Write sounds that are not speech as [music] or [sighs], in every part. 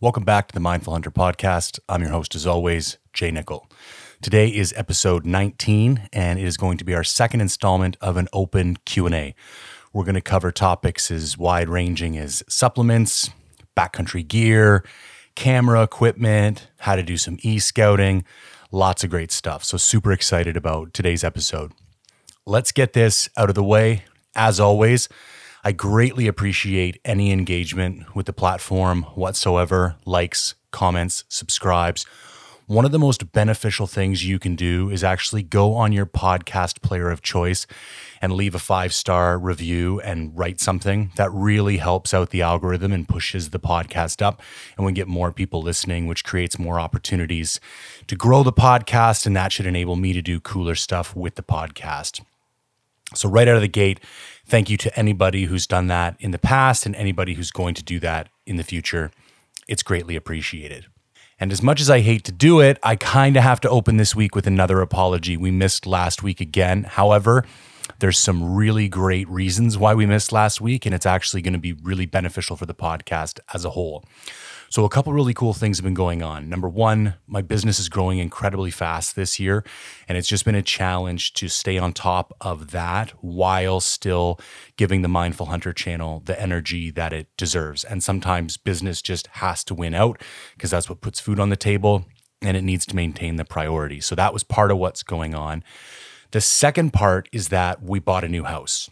Welcome back to the Mindful Hunter podcast. I'm your host as always, Jay Nickel. Today is episode 19 and it is going to be our second installment of an open Q&A. We're going to cover topics as wide-ranging as supplements, backcountry gear, camera equipment, how to do some e-scouting, lots of great stuff. So super excited about today's episode. Let's get this out of the way. As always, I greatly appreciate any engagement with the platform whatsoever, likes, comments, subscribes. One of the most beneficial things you can do is actually go on your podcast player of choice and leave a five star review and write something. That really helps out the algorithm and pushes the podcast up. And we get more people listening, which creates more opportunities to grow the podcast. And that should enable me to do cooler stuff with the podcast. So, right out of the gate, thank you to anybody who's done that in the past and anybody who's going to do that in the future. It's greatly appreciated. And as much as I hate to do it, I kind of have to open this week with another apology. We missed last week again. However, there's some really great reasons why we missed last week, and it's actually going to be really beneficial for the podcast as a whole. So, a couple really cool things have been going on. Number one, my business is growing incredibly fast this year, and it's just been a challenge to stay on top of that while still giving the Mindful Hunter channel the energy that it deserves. And sometimes business just has to win out because that's what puts food on the table and it needs to maintain the priority. So, that was part of what's going on. The second part is that we bought a new house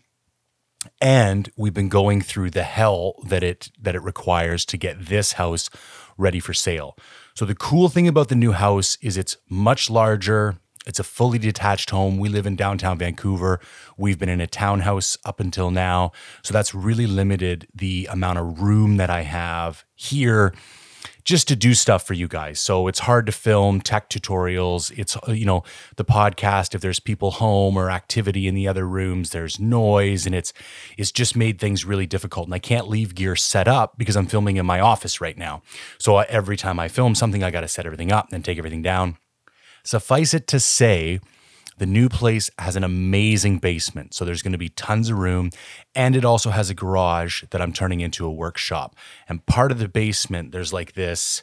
and we've been going through the hell that it that it requires to get this house ready for sale. So the cool thing about the new house is it's much larger. It's a fully detached home. We live in downtown Vancouver. We've been in a townhouse up until now. So that's really limited the amount of room that I have here just to do stuff for you guys. So it's hard to film tech tutorials. It's, uh, you know, the podcast, if there's people home or activity in the other rooms, there's noise and it's, it's just made things really difficult. And I can't leave gear set up because I'm filming in my office right now. So every time I film something, I got to set everything up and then take everything down. Suffice it to say, the new place has an amazing basement, so there's going to be tons of room. And it also has a garage that I'm turning into a workshop. And part of the basement, there's like this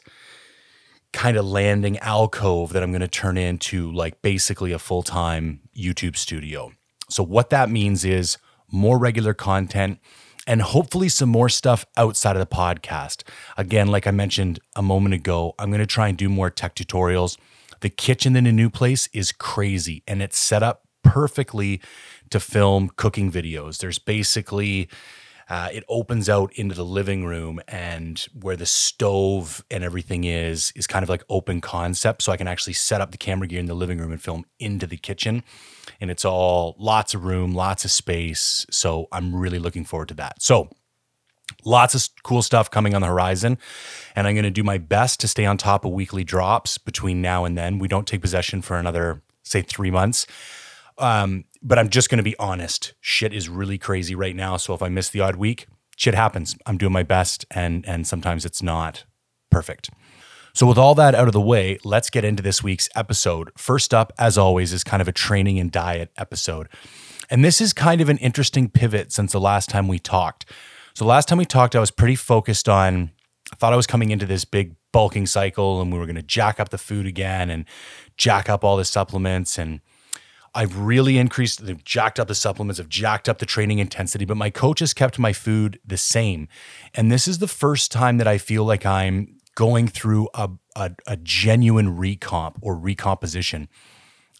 kind of landing alcove that I'm going to turn into like basically a full time YouTube studio. So, what that means is more regular content and hopefully some more stuff outside of the podcast. Again, like I mentioned a moment ago, I'm going to try and do more tech tutorials the kitchen in a new place is crazy and it's set up perfectly to film cooking videos. There's basically uh, it opens out into the living room and where the stove and everything is is kind of like open concept so i can actually set up the camera gear in the living room and film into the kitchen and it's all lots of room lots of space so i'm really looking forward to that so Lots of cool stuff coming on the horizon. And I'm going to do my best to stay on top of weekly drops between now and then. We don't take possession for another, say, three months. Um, but I'm just going to be honest. Shit is really crazy right now. So if I miss the odd week, shit happens. I'm doing my best, and and sometimes it's not perfect. So with all that out of the way, let's get into this week's episode. First up, as always, is kind of a training and diet episode. And this is kind of an interesting pivot since the last time we talked. So last time we talked, I was pretty focused on, I thought I was coming into this big bulking cycle and we were going to jack up the food again and jack up all the supplements. And I've really increased, they've jacked up the supplements, I've jacked up the training intensity, but my coach has kept my food the same. And this is the first time that I feel like I'm going through a, a, a genuine recomp or recomposition.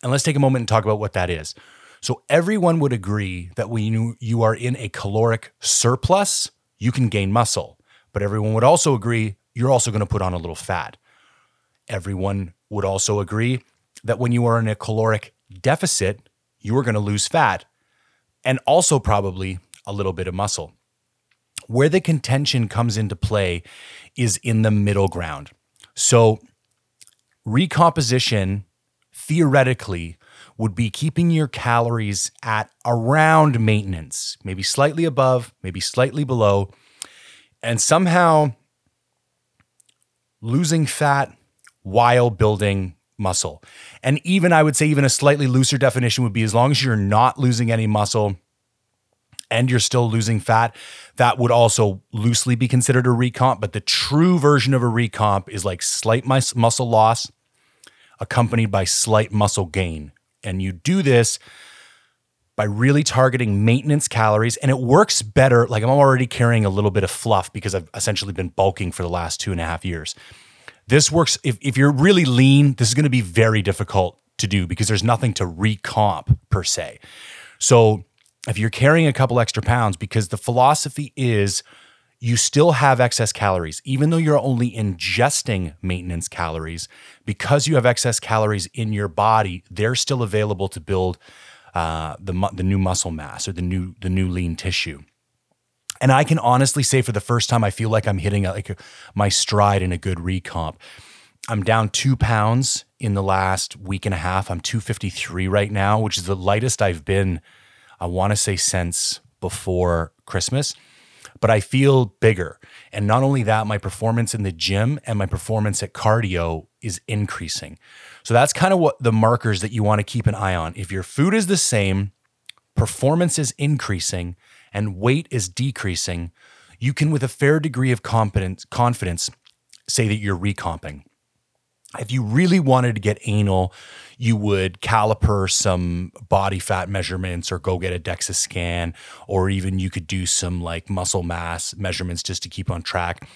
And let's take a moment and talk about what that is. So everyone would agree that when you, are in a caloric surplus, you can gain muscle. But everyone would also agree you're also going to put on a little fat. Everyone would also agree that when you are in a caloric deficit, you are going to lose fat and also probably a little bit of muscle. Where the contention comes into play is in the middle ground. So, recomposition theoretically would be keeping your calories at around maintenance, maybe slightly above, maybe slightly below, and somehow losing fat while building muscle. And even I would say, even a slightly looser definition would be as long as you're not losing any muscle and you're still losing fat, that would also loosely be considered a recomp. But the true version of a recomp is like slight muscle loss accompanied by slight muscle gain. And you do this by really targeting maintenance calories. And it works better. Like I'm already carrying a little bit of fluff because I've essentially been bulking for the last two and a half years. This works if, if you're really lean, this is going to be very difficult to do because there's nothing to recomp per se. So if you're carrying a couple extra pounds, because the philosophy is you still have excess calories, even though you're only ingesting maintenance calories, because you have excess calories in your body, they're still available to build uh, the the new muscle mass or the new the new lean tissue. And I can honestly say, for the first time, I feel like I'm hitting a, like a, my stride in a good recomp. I'm down two pounds in the last week and a half. I'm 253 right now, which is the lightest I've been I want to say since before Christmas, but I feel bigger. And not only that, my performance in the gym and my performance at cardio is increasing. So that's kind of what the markers that you want to keep an eye on. If your food is the same, performance is increasing, and weight is decreasing, you can, with a fair degree of confidence, confidence say that you're recomping if you really wanted to get anal, you would caliper some body fat measurements or go get a DEXA scan, or even you could do some like muscle mass measurements just to keep on track.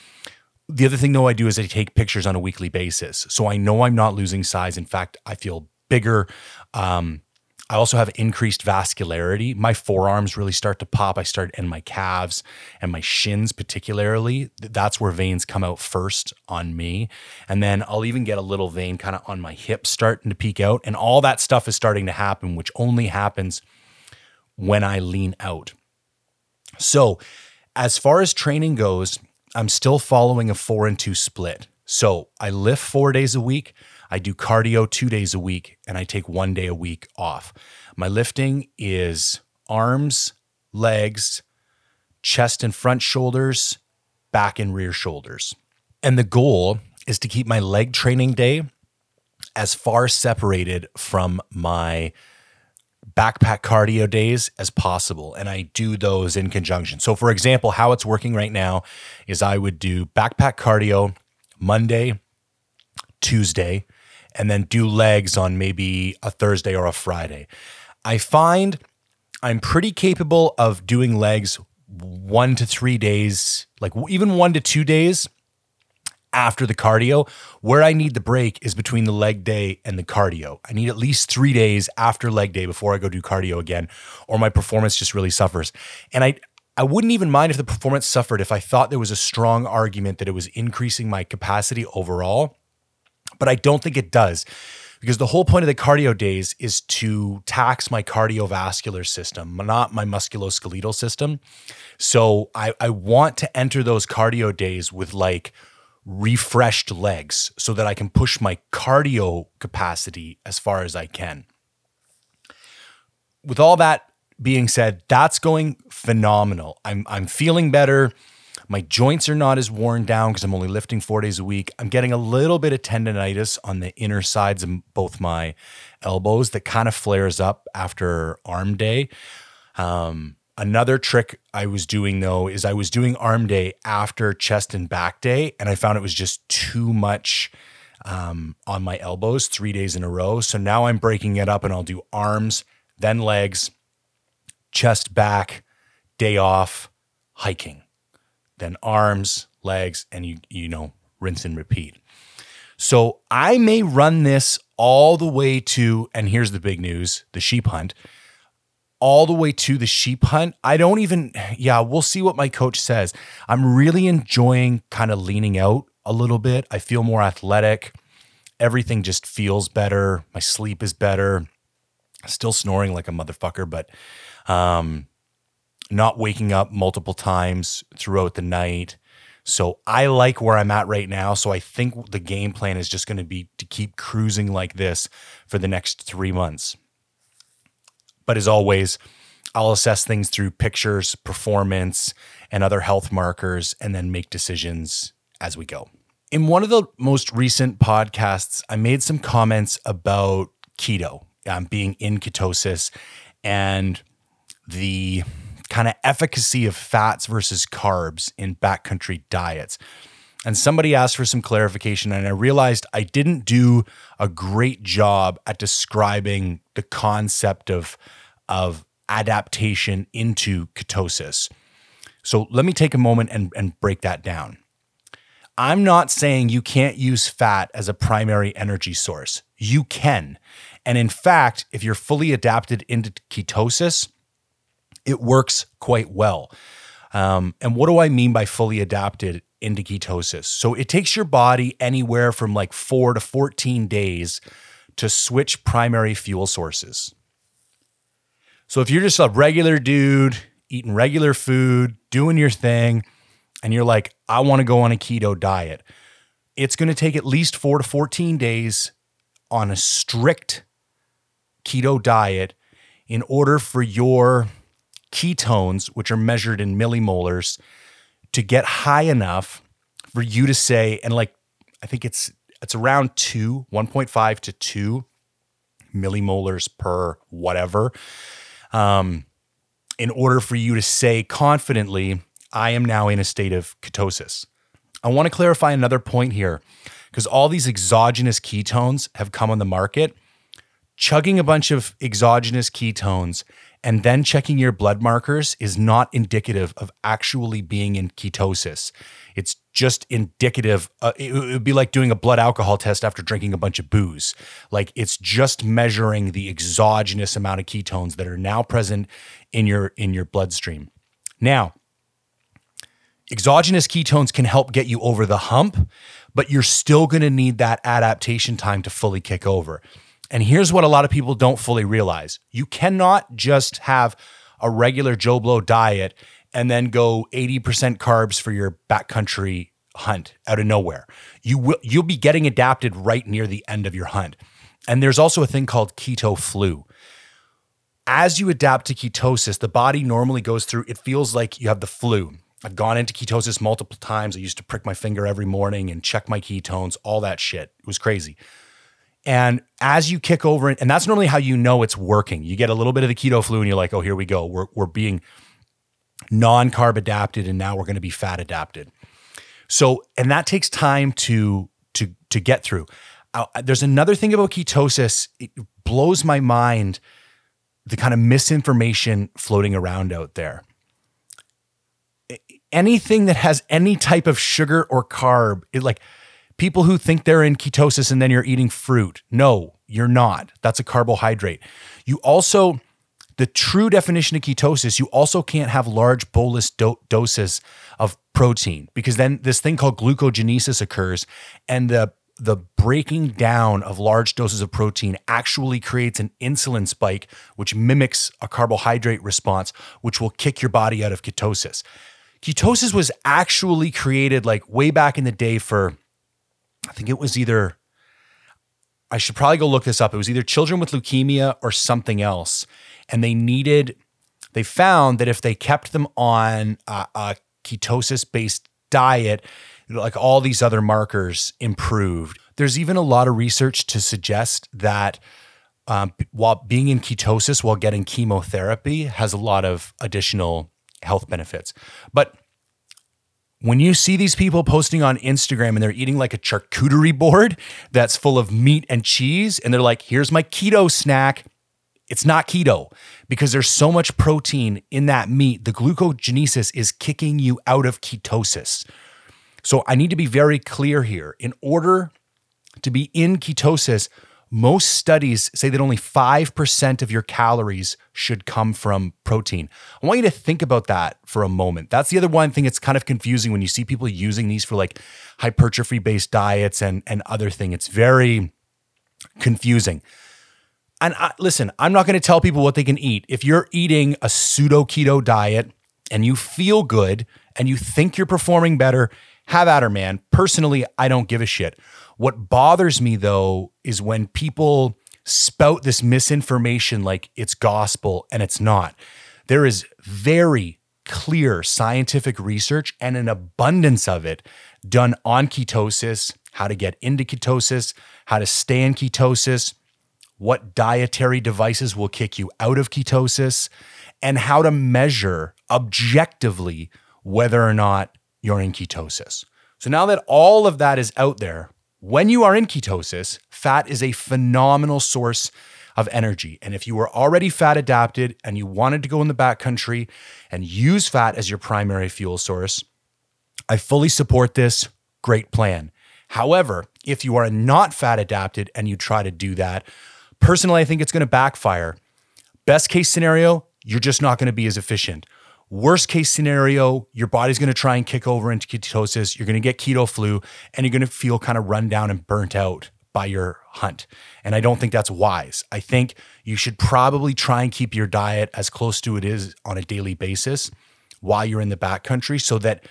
The other thing, though, I do is I take pictures on a weekly basis. So I know I'm not losing size. In fact, I feel bigger. Um, I also have increased vascularity. My forearms really start to pop. I start in my calves and my shins, particularly. That's where veins come out first on me. And then I'll even get a little vein kind of on my hips starting to peek out. And all that stuff is starting to happen, which only happens when I lean out. So, as far as training goes, I'm still following a four and two split. So, I lift four days a week. I do cardio two days a week and I take one day a week off. My lifting is arms, legs, chest and front shoulders, back and rear shoulders. And the goal is to keep my leg training day as far separated from my backpack cardio days as possible. And I do those in conjunction. So, for example, how it's working right now is I would do backpack cardio Monday, Tuesday, and then do legs on maybe a Thursday or a Friday. I find I'm pretty capable of doing legs one to three days, like even one to two days after the cardio. Where I need the break is between the leg day and the cardio. I need at least three days after leg day before I go do cardio again, or my performance just really suffers. And I, I wouldn't even mind if the performance suffered if I thought there was a strong argument that it was increasing my capacity overall but I don't think it does because the whole point of the cardio days is to tax my cardiovascular system, not my musculoskeletal system. So I, I want to enter those cardio days with like refreshed legs so that I can push my cardio capacity as far as I can. With all that being said, that's going phenomenal. I'm I'm feeling better. My joints are not as worn down because I'm only lifting four days a week. I'm getting a little bit of tendonitis on the inner sides of both my elbows that kind of flares up after arm day. Um, another trick I was doing though is I was doing arm day after chest and back day, and I found it was just too much um, on my elbows three days in a row. So now I'm breaking it up and I'll do arms, then legs, chest, back, day off, hiking then arms, legs, and you you know rinse and repeat. So I may run this all the way to, and here's the big news: the sheep hunt. All the way to the sheep hunt. I don't even, yeah, we'll see what my coach says. I'm really enjoying kind of leaning out a little bit. I feel more athletic. Everything just feels better. My sleep is better. Still snoring like a motherfucker, but um, not waking up multiple times throughout the night. So I like where I'm at right now. So I think the game plan is just going to be to keep cruising like this for the next three months. But as always, I'll assess things through pictures, performance, and other health markers, and then make decisions as we go. In one of the most recent podcasts, I made some comments about keto, um, being in ketosis, and the kind of efficacy of fats versus carbs in backcountry diets. And somebody asked for some clarification, and I realized I didn't do a great job at describing the concept of, of adaptation into ketosis. So let me take a moment and, and break that down. I'm not saying you can't use fat as a primary energy source. You can. And in fact, if you're fully adapted into ketosis, it works quite well. Um, and what do I mean by fully adapted into ketosis? So it takes your body anywhere from like four to 14 days to switch primary fuel sources. So if you're just a regular dude eating regular food, doing your thing, and you're like, I want to go on a keto diet, it's going to take at least four to 14 days on a strict keto diet in order for your ketones, which are measured in millimolars, to get high enough for you to say, and like, I think it's it's around two, 1.5 to two millimolars per whatever. Um, in order for you to say confidently, I am now in a state of ketosis. I want to clarify another point here because all these exogenous ketones have come on the market. Chugging a bunch of exogenous ketones and then checking your blood markers is not indicative of actually being in ketosis. It's just indicative. Uh, it, it would be like doing a blood alcohol test after drinking a bunch of booze. Like it's just measuring the exogenous amount of ketones that are now present in your in your bloodstream. Now, exogenous ketones can help get you over the hump, but you're still going to need that adaptation time to fully kick over. And here's what a lot of people don't fully realize you cannot just have a regular Joe Blow diet and then go 80% carbs for your backcountry hunt out of nowhere. You will you'll be getting adapted right near the end of your hunt. And there's also a thing called keto flu. As you adapt to ketosis, the body normally goes through it feels like you have the flu. I've gone into ketosis multiple times. I used to prick my finger every morning and check my ketones, all that shit. It was crazy. And as you kick over, and that's normally how you know it's working. You get a little bit of the keto flu, and you're like, "Oh, here we go. We're we're being non-carb adapted, and now we're going to be fat adapted." So, and that takes time to to to get through. Uh, there's another thing about ketosis. It blows my mind the kind of misinformation floating around out there. Anything that has any type of sugar or carb, it like people who think they're in ketosis and then you're eating fruit. No, you're not. That's a carbohydrate. You also, the true definition of ketosis, you also can't have large bolus do- doses of protein because then this thing called glucogenesis occurs and the the breaking down of large doses of protein actually creates an insulin spike, which mimics a carbohydrate response, which will kick your body out of ketosis. Ketosis was actually created like way back in the day for I think it was either, I should probably go look this up. It was either children with leukemia or something else. And they needed, they found that if they kept them on a, a ketosis based diet, like all these other markers improved. There's even a lot of research to suggest that um, while being in ketosis while getting chemotherapy has a lot of additional health benefits. But when you see these people posting on Instagram and they're eating like a charcuterie board that's full of meat and cheese, and they're like, here's my keto snack. It's not keto because there's so much protein in that meat. The glucogenesis is kicking you out of ketosis. So I need to be very clear here. In order to be in ketosis, most studies say that only 5% of your calories should come from protein. I want you to think about that for a moment. That's the other one thing that's kind of confusing when you see people using these for like hypertrophy based diets and, and other thing. It's very confusing. And I, listen, I'm not going to tell people what they can eat. If you're eating a pseudo keto diet and you feel good and you think you're performing better, have at her, man. Personally, I don't give a shit. What bothers me though is when people spout this misinformation like it's gospel and it's not. There is very clear scientific research and an abundance of it done on ketosis, how to get into ketosis, how to stay in ketosis, what dietary devices will kick you out of ketosis, and how to measure objectively whether or not you're in ketosis. So now that all of that is out there, when you are in ketosis, fat is a phenomenal source of energy. And if you were already fat adapted and you wanted to go in the backcountry and use fat as your primary fuel source, I fully support this. Great plan. However, if you are not fat adapted and you try to do that, personally, I think it's going to backfire. Best case scenario, you're just not going to be as efficient. Worst case scenario, your body's going to try and kick over into ketosis. You're going to get keto flu and you're going to feel kind of run down and burnt out by your hunt. And I don't think that's wise. I think you should probably try and keep your diet as close to it is on a daily basis while you're in the backcountry so that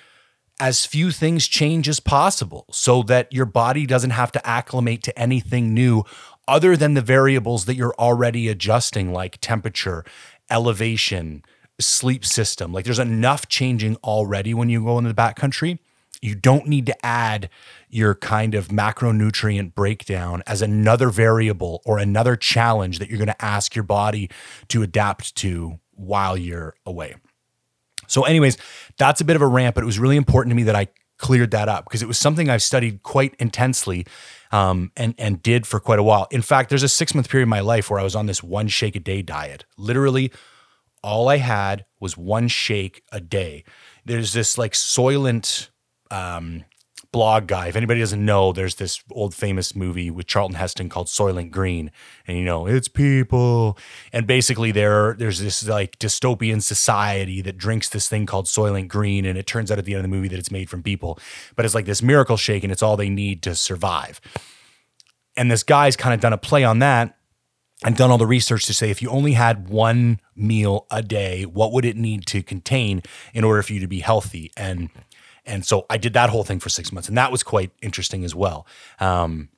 as few things change as possible so that your body doesn't have to acclimate to anything new other than the variables that you're already adjusting like temperature, elevation, sleep system. Like there's enough changing already when you go into the backcountry. You don't need to add your kind of macronutrient breakdown as another variable or another challenge that you're going to ask your body to adapt to while you're away. So, anyways, that's a bit of a rant, but it was really important to me that I cleared that up because it was something I've studied quite intensely um, and and did for quite a while. In fact, there's a six month period in my life where I was on this one shake a day diet. Literally, all I had was one shake a day. There's this like Soylent um, blog guy. If anybody doesn't know, there's this old famous movie with Charlton Heston called Soylent Green, and you know it's people, and basically there there's this like dystopian society that drinks this thing called Soylent Green, and it turns out at the end of the movie that it's made from people, but it's like this miracle shake, and it's all they need to survive. And this guy's kind of done a play on that and done all the research to say if you only had one meal a day, what would it need to contain in order for you to be healthy? And and so I did that whole thing for six months, and that was quite interesting as well. Um,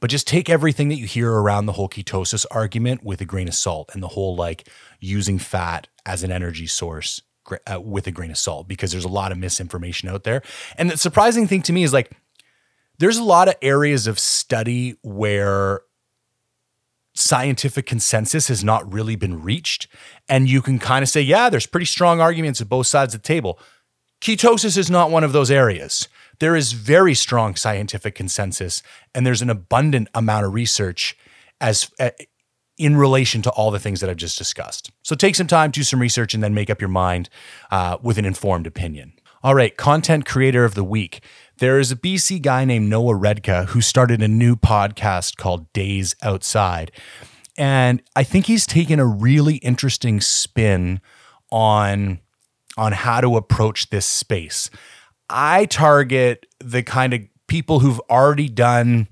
but just take everything that you hear around the whole ketosis argument with a grain of salt and the whole like using fat as an energy source uh, with a grain of salt because there's a lot of misinformation out there. And the surprising thing to me is like there's a lot of areas of study where scientific consensus has not really been reached. And you can kind of say, yeah, there's pretty strong arguments at both sides of the table. Ketosis is not one of those areas. There is very strong scientific consensus, and there's an abundant amount of research as uh, in relation to all the things that I've just discussed. So take some time, do some research, and then make up your mind uh, with an informed opinion. All right, content creator of the week. There is a BC guy named Noah Redka who started a new podcast called Days Outside. And I think he's taken a really interesting spin on on how to approach this space. I target the kind of people who've already done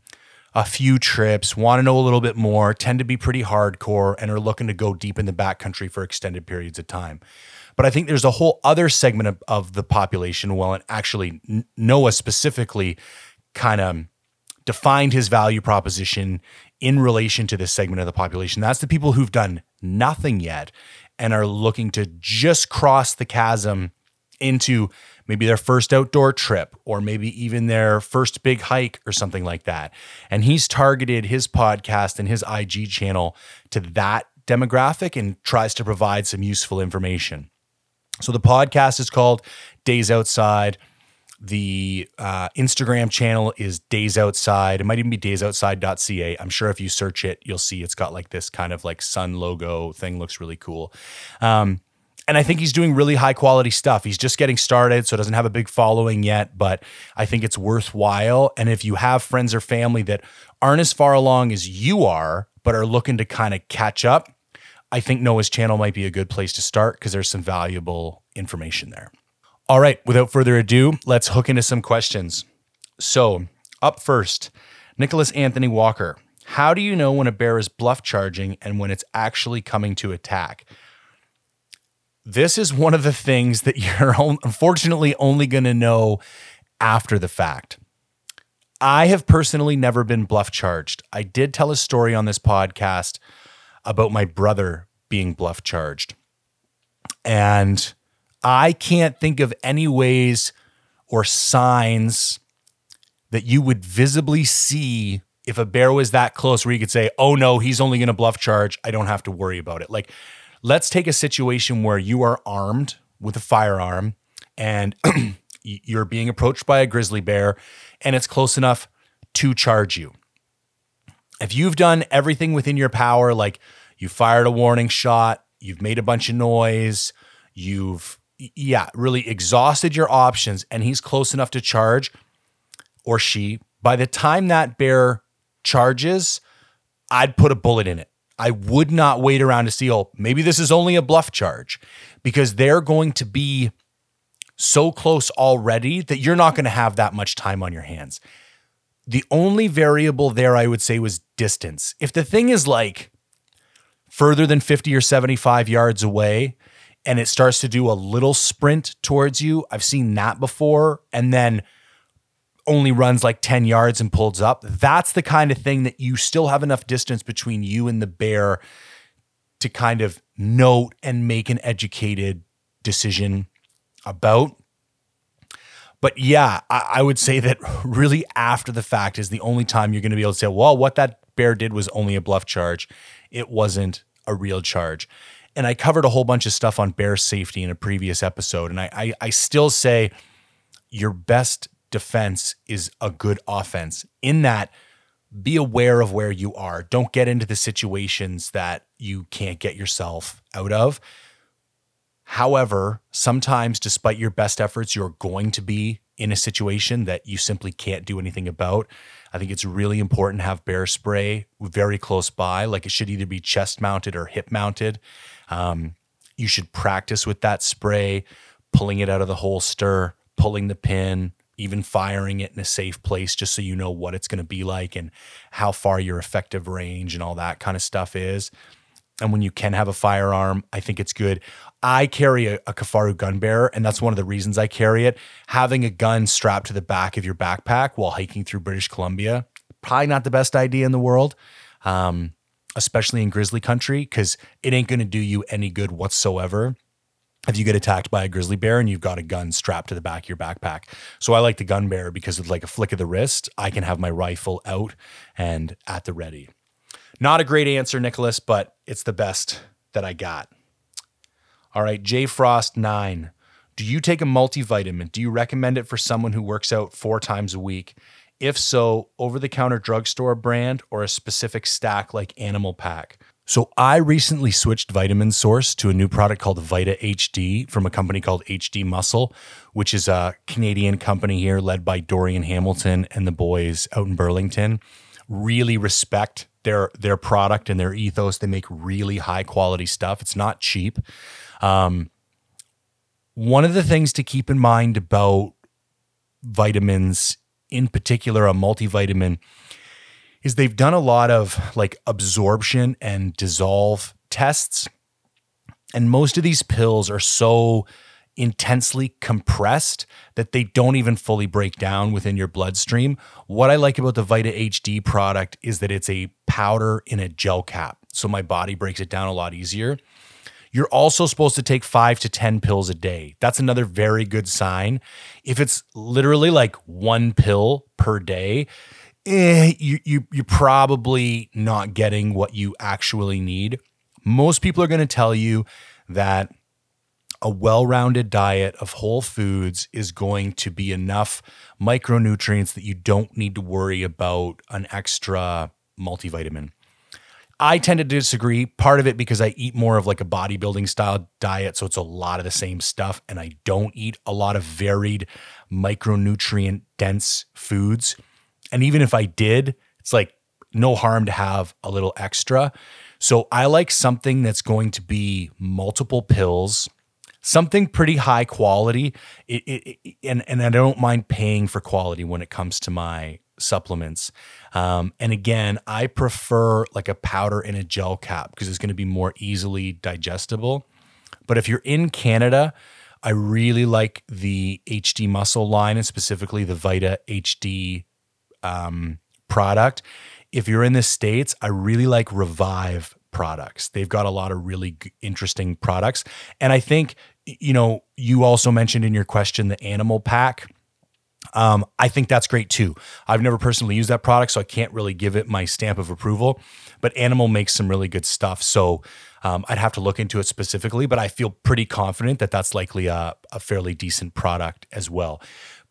a few trips, want to know a little bit more, tend to be pretty hardcore, and are looking to go deep in the backcountry for extended periods of time. But I think there's a whole other segment of, of the population. Well, and actually, Noah specifically kind of defined his value proposition in relation to this segment of the population. That's the people who've done nothing yet and are looking to just cross the chasm into maybe their first outdoor trip or maybe even their first big hike or something like that. And he's targeted his podcast and his IG channel to that demographic and tries to provide some useful information. So the podcast is called Days Outside. The uh, Instagram channel is Days Outside. It might even be daysoutside.ca. I'm sure if you search it, you'll see it's got like this kind of like sun logo thing, looks really cool. Um, and I think he's doing really high quality stuff. He's just getting started, so doesn't have a big following yet, but I think it's worthwhile. And if you have friends or family that aren't as far along as you are, but are looking to kind of catch up, I think Noah's channel might be a good place to start because there's some valuable information there. All right, without further ado, let's hook into some questions. So, up first, Nicholas Anthony Walker. How do you know when a bear is bluff charging and when it's actually coming to attack? This is one of the things that [laughs] you're unfortunately only going to know after the fact. I have personally never been bluff charged. I did tell a story on this podcast about my brother being bluff charged. And I can't think of any ways or signs that you would visibly see if a bear was that close where you could say, oh no, he's only going to bluff charge. I don't have to worry about it. Like, let's take a situation where you are armed with a firearm and [clears throat] you're being approached by a grizzly bear and it's close enough to charge you. If you've done everything within your power, like you fired a warning shot, you've made a bunch of noise, you've, yeah, really exhausted your options, and he's close enough to charge or she, by the time that bear charges, I'd put a bullet in it. I would not wait around to see, oh, maybe this is only a bluff charge because they're going to be so close already that you're not going to have that much time on your hands. The only variable there I would say was distance. If the thing is like further than 50 or 75 yards away and it starts to do a little sprint towards you, I've seen that before. And then only runs like 10 yards and pulls up. That's the kind of thing that you still have enough distance between you and the bear to kind of note and make an educated decision about. But yeah, I, I would say that [laughs] really after the fact is the only time you're going to be able to say, well, what that bear did was only a bluff charge. It wasn't a real charge. And I covered a whole bunch of stuff on bear safety in a previous episode. And I, I, I still say your best defense is a good offense in that be aware of where you are. Don't get into the situations that you can't get yourself out of. However, sometimes, despite your best efforts, you're going to be in a situation that you simply can't do anything about. I think it's really important to have bear spray very close by. Like it should either be chest mounted or hip mounted. Um, you should practice with that spray, pulling it out of the holster, pulling the pin, even firing it in a safe place just so you know what it's going to be like and how far your effective range and all that kind of stuff is. And when you can have a firearm, I think it's good. I carry a, a Kifaru gun bearer, and that's one of the reasons I carry it. Having a gun strapped to the back of your backpack while hiking through British Columbia, probably not the best idea in the world, um, especially in grizzly country, because it ain't going to do you any good whatsoever if you get attacked by a grizzly bear and you've got a gun strapped to the back of your backpack. So I like the gun bearer because it's like a flick of the wrist. I can have my rifle out and at the ready. Not a great answer, Nicholas, but it's the best that I got. All right, J Frost 9. Do you take a multivitamin? Do you recommend it for someone who works out four times a week? If so, over the counter drugstore brand or a specific stack like Animal Pak? So I recently switched vitamin source to a new product called Vita HD from a company called HD Muscle, which is a Canadian company here led by Dorian Hamilton and the boys out in Burlington. Really respect their their product and their ethos. They make really high quality stuff. It's not cheap. Um, one of the things to keep in mind about vitamins, in particular a multivitamin, is they've done a lot of like absorption and dissolve tests. And most of these pills are so intensely compressed that they don't even fully break down within your bloodstream. What I like about the Vita HD product is that it's a powder in a gel cap. So my body breaks it down a lot easier. You're also supposed to take five to 10 pills a day. That's another very good sign. If it's literally like one pill per day, eh, you, you you're probably not getting what you actually need. Most people are going to tell you that a well-rounded diet of whole foods is going to be enough micronutrients that you don't need to worry about an extra multivitamin. I tend to disagree. Part of it because I eat more of like a bodybuilding style diet. So it's a lot of the same stuff. And I don't eat a lot of varied micronutrient dense foods. And even if I did, it's like no harm to have a little extra. So I like something that's going to be multiple pills, something pretty high quality. It, it, it, and, and I don't mind paying for quality when it comes to my supplements. Um, and again, I prefer like a powder in a gel cap because it's going to be more easily digestible. But if you're in Canada, I really like the HD muscle line and specifically the Vita HD um, product. If you're in the States, I really like Revive products. They've got a lot of really interesting products. And I think, you know, you also mentioned in your question the Animal Pak. Um, I think that's great too. I've never personally used that product, so I can't really give it my stamp of approval. But Animal makes some really good stuff, so um, I'd have to look into it specifically. But I feel pretty confident that that's likely a, a fairly decent product as well.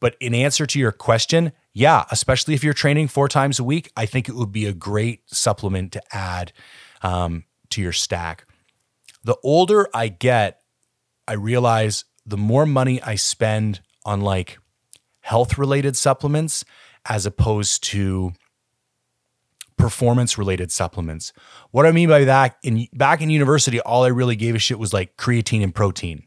But in answer to your question, yeah, especially if you're training four times a week, I think it would be a great supplement to add um, to your stack. The older I get, I realize the more money I spend on like health related supplements as opposed to performance related supplements. What I mean by that, in back in university, all I really gave a shit was like creatine and protein.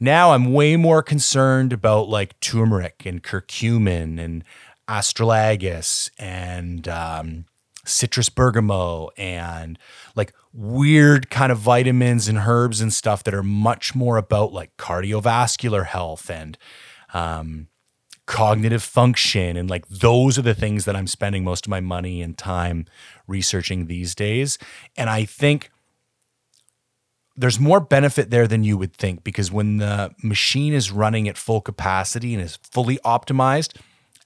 Now I'm way more concerned about like turmeric and curcumin and astragalus and um, citrus bergamot and like weird kind of vitamins and herbs and stuff that are much more about like cardiovascular health and um, cognitive function and like those are the things that I'm spending most of my money and time researching these days. And I think there's more benefit there than you would think because when the machine is running at full capacity and is fully optimized,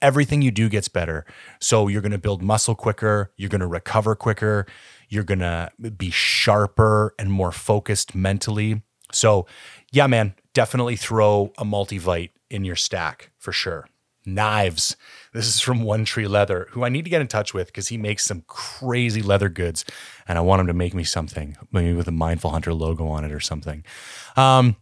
everything you do gets better. So you're going to build muscle quicker, you're going to recover quicker, you're going to be sharper and more focused mentally. So, yeah, man, definitely throw a multivite in your stack for sure. Knives. This is from One Tree Leather, who I need to get in touch with because he makes some crazy leather goods, and I want him to make me something, maybe with a Mindful Hunter logo on it or something. Um,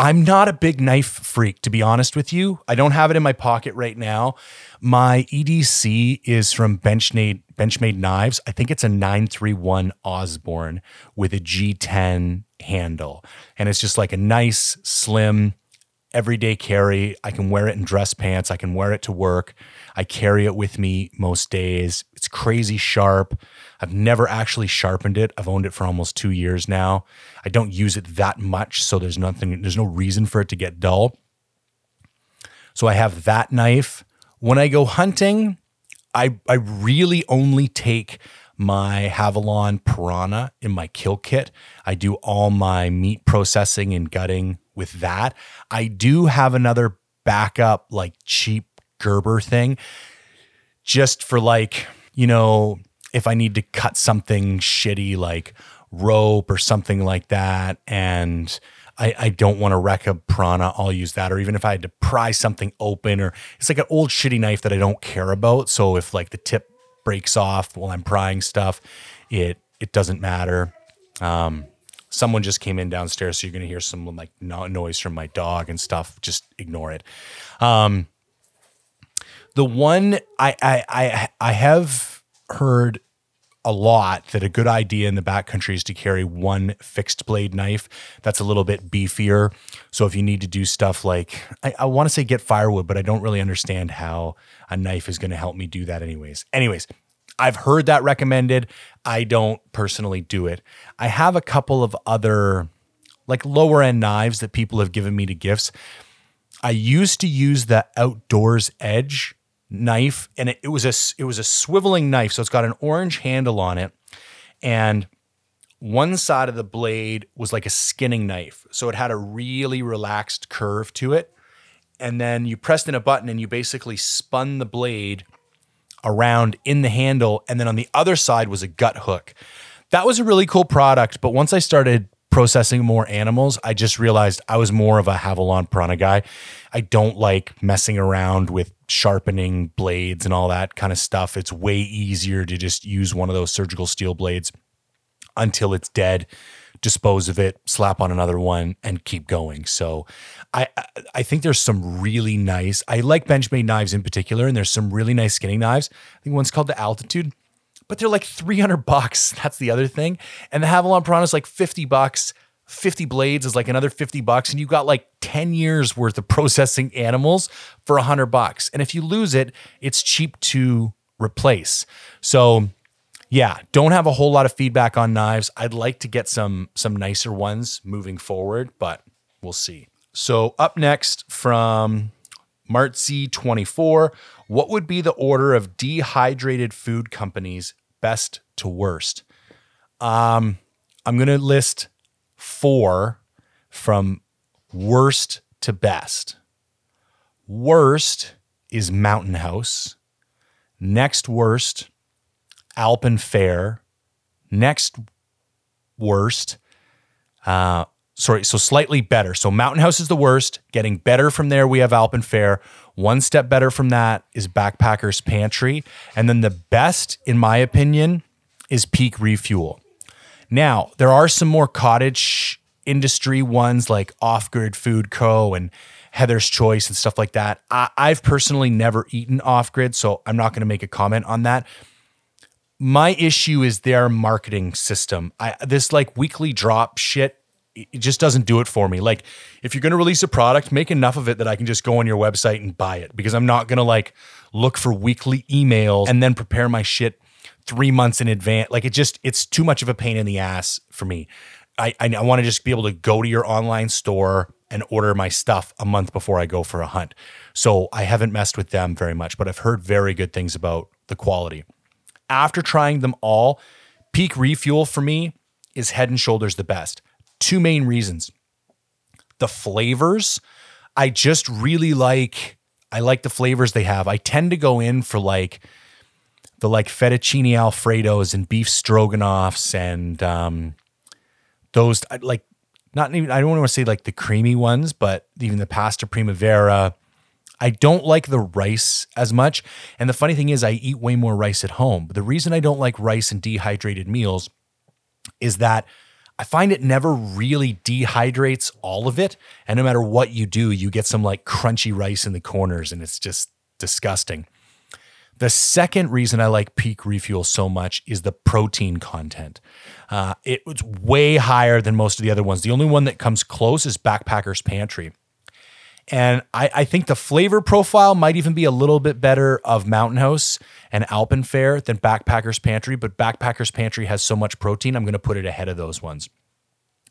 I'm not a big knife freak, to be honest with you. I don't have it in my pocket right now. My EDC is from Benchmade, Benchmade Knives. I think it's a 931 Osborne with a G10 handle. And it's just like a nice, slim, everyday carry. I can wear it in dress pants. I can wear it to work. I carry it with me most days. It's crazy sharp. I've never actually sharpened it. I've owned it for almost two years now. I don't use it that much, so there's nothing, there's no reason for it to get dull. So I have that knife. When I go hunting, I I really only take my Havalon Piranta in my kill kit. I do all my meat processing and gutting with that. I do have another backup, like cheap Gerber thing, just for like, you know, if I need to cut something shitty like rope or something like that, and I, I don't want to wreck a Piranta, I'll use that. Or even if I had to pry something open, or it's like an old shitty knife that I don't care about. So if like the tip breaks off while I'm prying stuff, it it doesn't matter. Um, someone just came in downstairs, so you're gonna hear some like noise from my dog and stuff. Just ignore it. Um, the one I I I, I have heard a lot that a good idea in the backcountry is to carry one fixed blade knife that's a little bit beefier. So if you need to do stuff like I, I want to say get firewood, but I don't really understand how a knife is going to help me do that anyways. Anyways, I've heard that recommended. I don't personally do it. I have a couple of other like lower end knives that people have given me to gifts. I used to use the outdoors edge knife and it, it was a it was a swiveling knife so it's got an orange handle on it and one side of the blade was like a skinning knife so it had a really relaxed curve to it and then you pressed in a button and you basically spun the blade around in the handle and then on the other side was a gut hook. That was a really cool product but once i started processing more animals, I just realized I was more of a Havalon Piranta guy. I don't like messing around with sharpening blades and all that kind of stuff. It's way easier to just use one of those surgical steel blades until it's dead, dispose of it, slap on another one, and keep going. So I I think there's some really nice. I like Benchmade knives in particular, and there's some really nice skinning knives. I think one's called the Altitude but they're like 300 bucks. [laughs] That's the other thing. And the Havalon Piranta is like 50 bucks. 50 blades is like another 50 bucks and you got like 10 years worth of [laughs] processing animals for 100 bucks. And if you lose it, it's cheap to replace. So, yeah, don't have a whole lot of feedback on knives. I'd like to get some some nicer ones moving forward, but we'll see. So, up next from Martz24, what would be the order of dehydrated food companies best to worst? Um, I'm going to list four from worst to best. Worst is Mountain House. Next worst, AlpineAire. Next worst, uh, sorry, so slightly better. So Mountain House is the worst. Getting better from there, we have AlpineAire. One step better from that is Backpackers Pantry. And then the best, in my opinion, is Peak Refuel. Now, there are some more cottage industry ones like Off Grid Food Co. and Heather's Choice and stuff like that. I, have personally never eaten off grid, so I'm not going to make a comment on that. My issue is their marketing system. I, this like weekly drop shit it just doesn't do it for me. Like, if you're going to release a product, make enough of it that I can just go on your website and buy it because I'm not going to like look for weekly emails and then prepare my shit three months in advance. Like, it just, it's too much of a pain in the ass for me. I, I, I want to just be able to go to your online store and order my stuff a month before I go for a hunt. So I haven't messed with them very much, but I've heard very good things about the quality. After trying them all, Peak Refuel for me is head and shoulders the best. Two main reasons. The flavors, I just really like I like the flavors they have. I tend to go in for like the like fettuccine alfredos and beef stroganoffs and um those like not even I don't want to say like the creamy ones, but even the pasta primavera. I don't like the rice as much. And the funny thing is I eat way more rice at home. But the reason I don't like rice and dehydrated meals is that I find it never really dehydrates all of it. And no matter what you do, you get some like crunchy rice in the corners and it's just disgusting. The second reason I like Peak Refuel so much is the protein content. Uh, it's way higher than most of the other ones. The only one that comes close is Backpacker's Pantry. And I, I, think the flavor profile might even be a little bit better of Mountain House and AlpineAire than Backpacker's Pantry, but Backpacker's Pantry has so much protein, I'm going to put it ahead of those ones.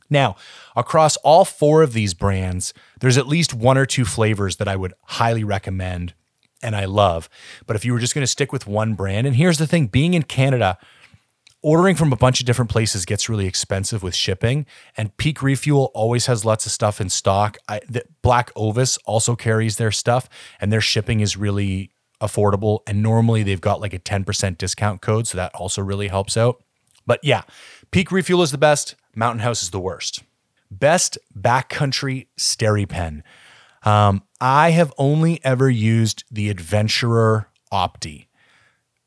Now, across all four of these brands, there's at least one or two flavors that I would highly recommend and I love. But if you were just going to stick with one brand, and here's the thing being in Canada, ordering from a bunch of different places gets really expensive with shipping. And Peak Refuel always has lots of stuff in stock. I, the, Black Ovis also carries their stuff, and their shipping is really affordable. And normally they've got like a 10% discount code. So that also really helps out. But yeah, Peak Refuel is the best, Mountain House is the worst. Best backcountry SteriPen. Um, I have only ever used the Adventurer Opti.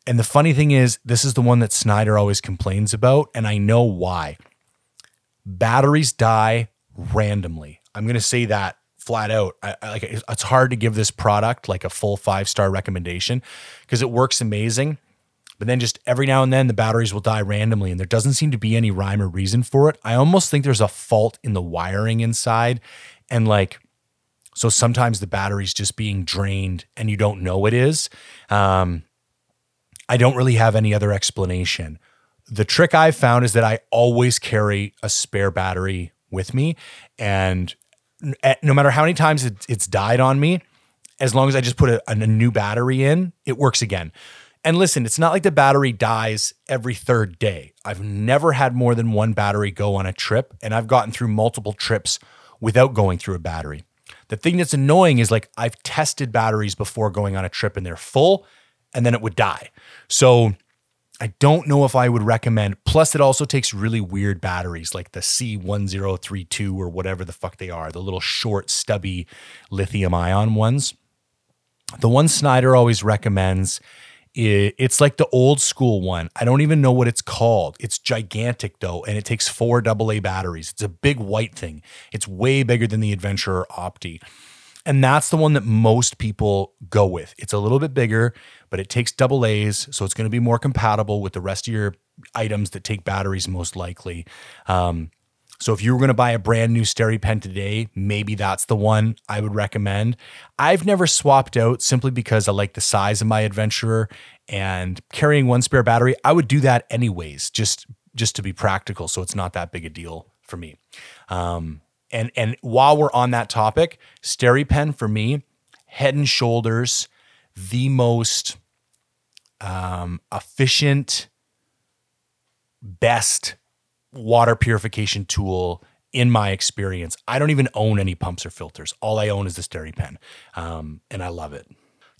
And the funny thing is, this is the one that Snyder always complains about, and I know why. Batteries die randomly. I'm going to say that flat out. I, like it's hard to give this product like a full five star recommendation because it works amazing, but then just every now and then the batteries will die randomly, and there doesn't seem to be any rhyme or reason for it. I almost think there's a fault in the wiring inside, and like so sometimes the battery's just being drained and you don't know it is. Um, I don't really have any other explanation. The trick I've found is that I always carry a spare battery with me. And no matter how many times it's died on me, as long as I just put a, a new battery in, it works again. And listen, it's not like the battery dies every third day. I've never had more than one battery go on a trip, and I've gotten through multiple trips without going through a battery. The thing that's annoying is like I've tested batteries before going on a trip and they're full and then it would die. So I don't know if I would recommend. Plus, it also takes really weird batteries like the C1032 or whatever the fuck they are, the little short, stubby lithium ion ones. The one Snyder always recommends it's like the old school one. I don't even know what it's called. It's gigantic though, and it takes four AA batteries. It's a big white thing. It's way bigger than the Adventurer Opti. And that's the one that most people go with. It's a little bit bigger, but it takes double A's, so it's going to be more compatible with the rest of your items that take batteries most likely. Um, so if you were going to buy a brand new SteriPen today, maybe that's the one I would recommend. I've never swapped out simply because I like the size of my Adventurer and carrying one spare battery. I would do that anyways, just just to be practical. So it's not that big a deal for me. Um, and and while we're on that topic, SteriPen for me, head and shoulders, the most um, efficient, best water purification tool in my experience. I don't even own any pumps or filters. All I own is the SteriPen, um, and I love it.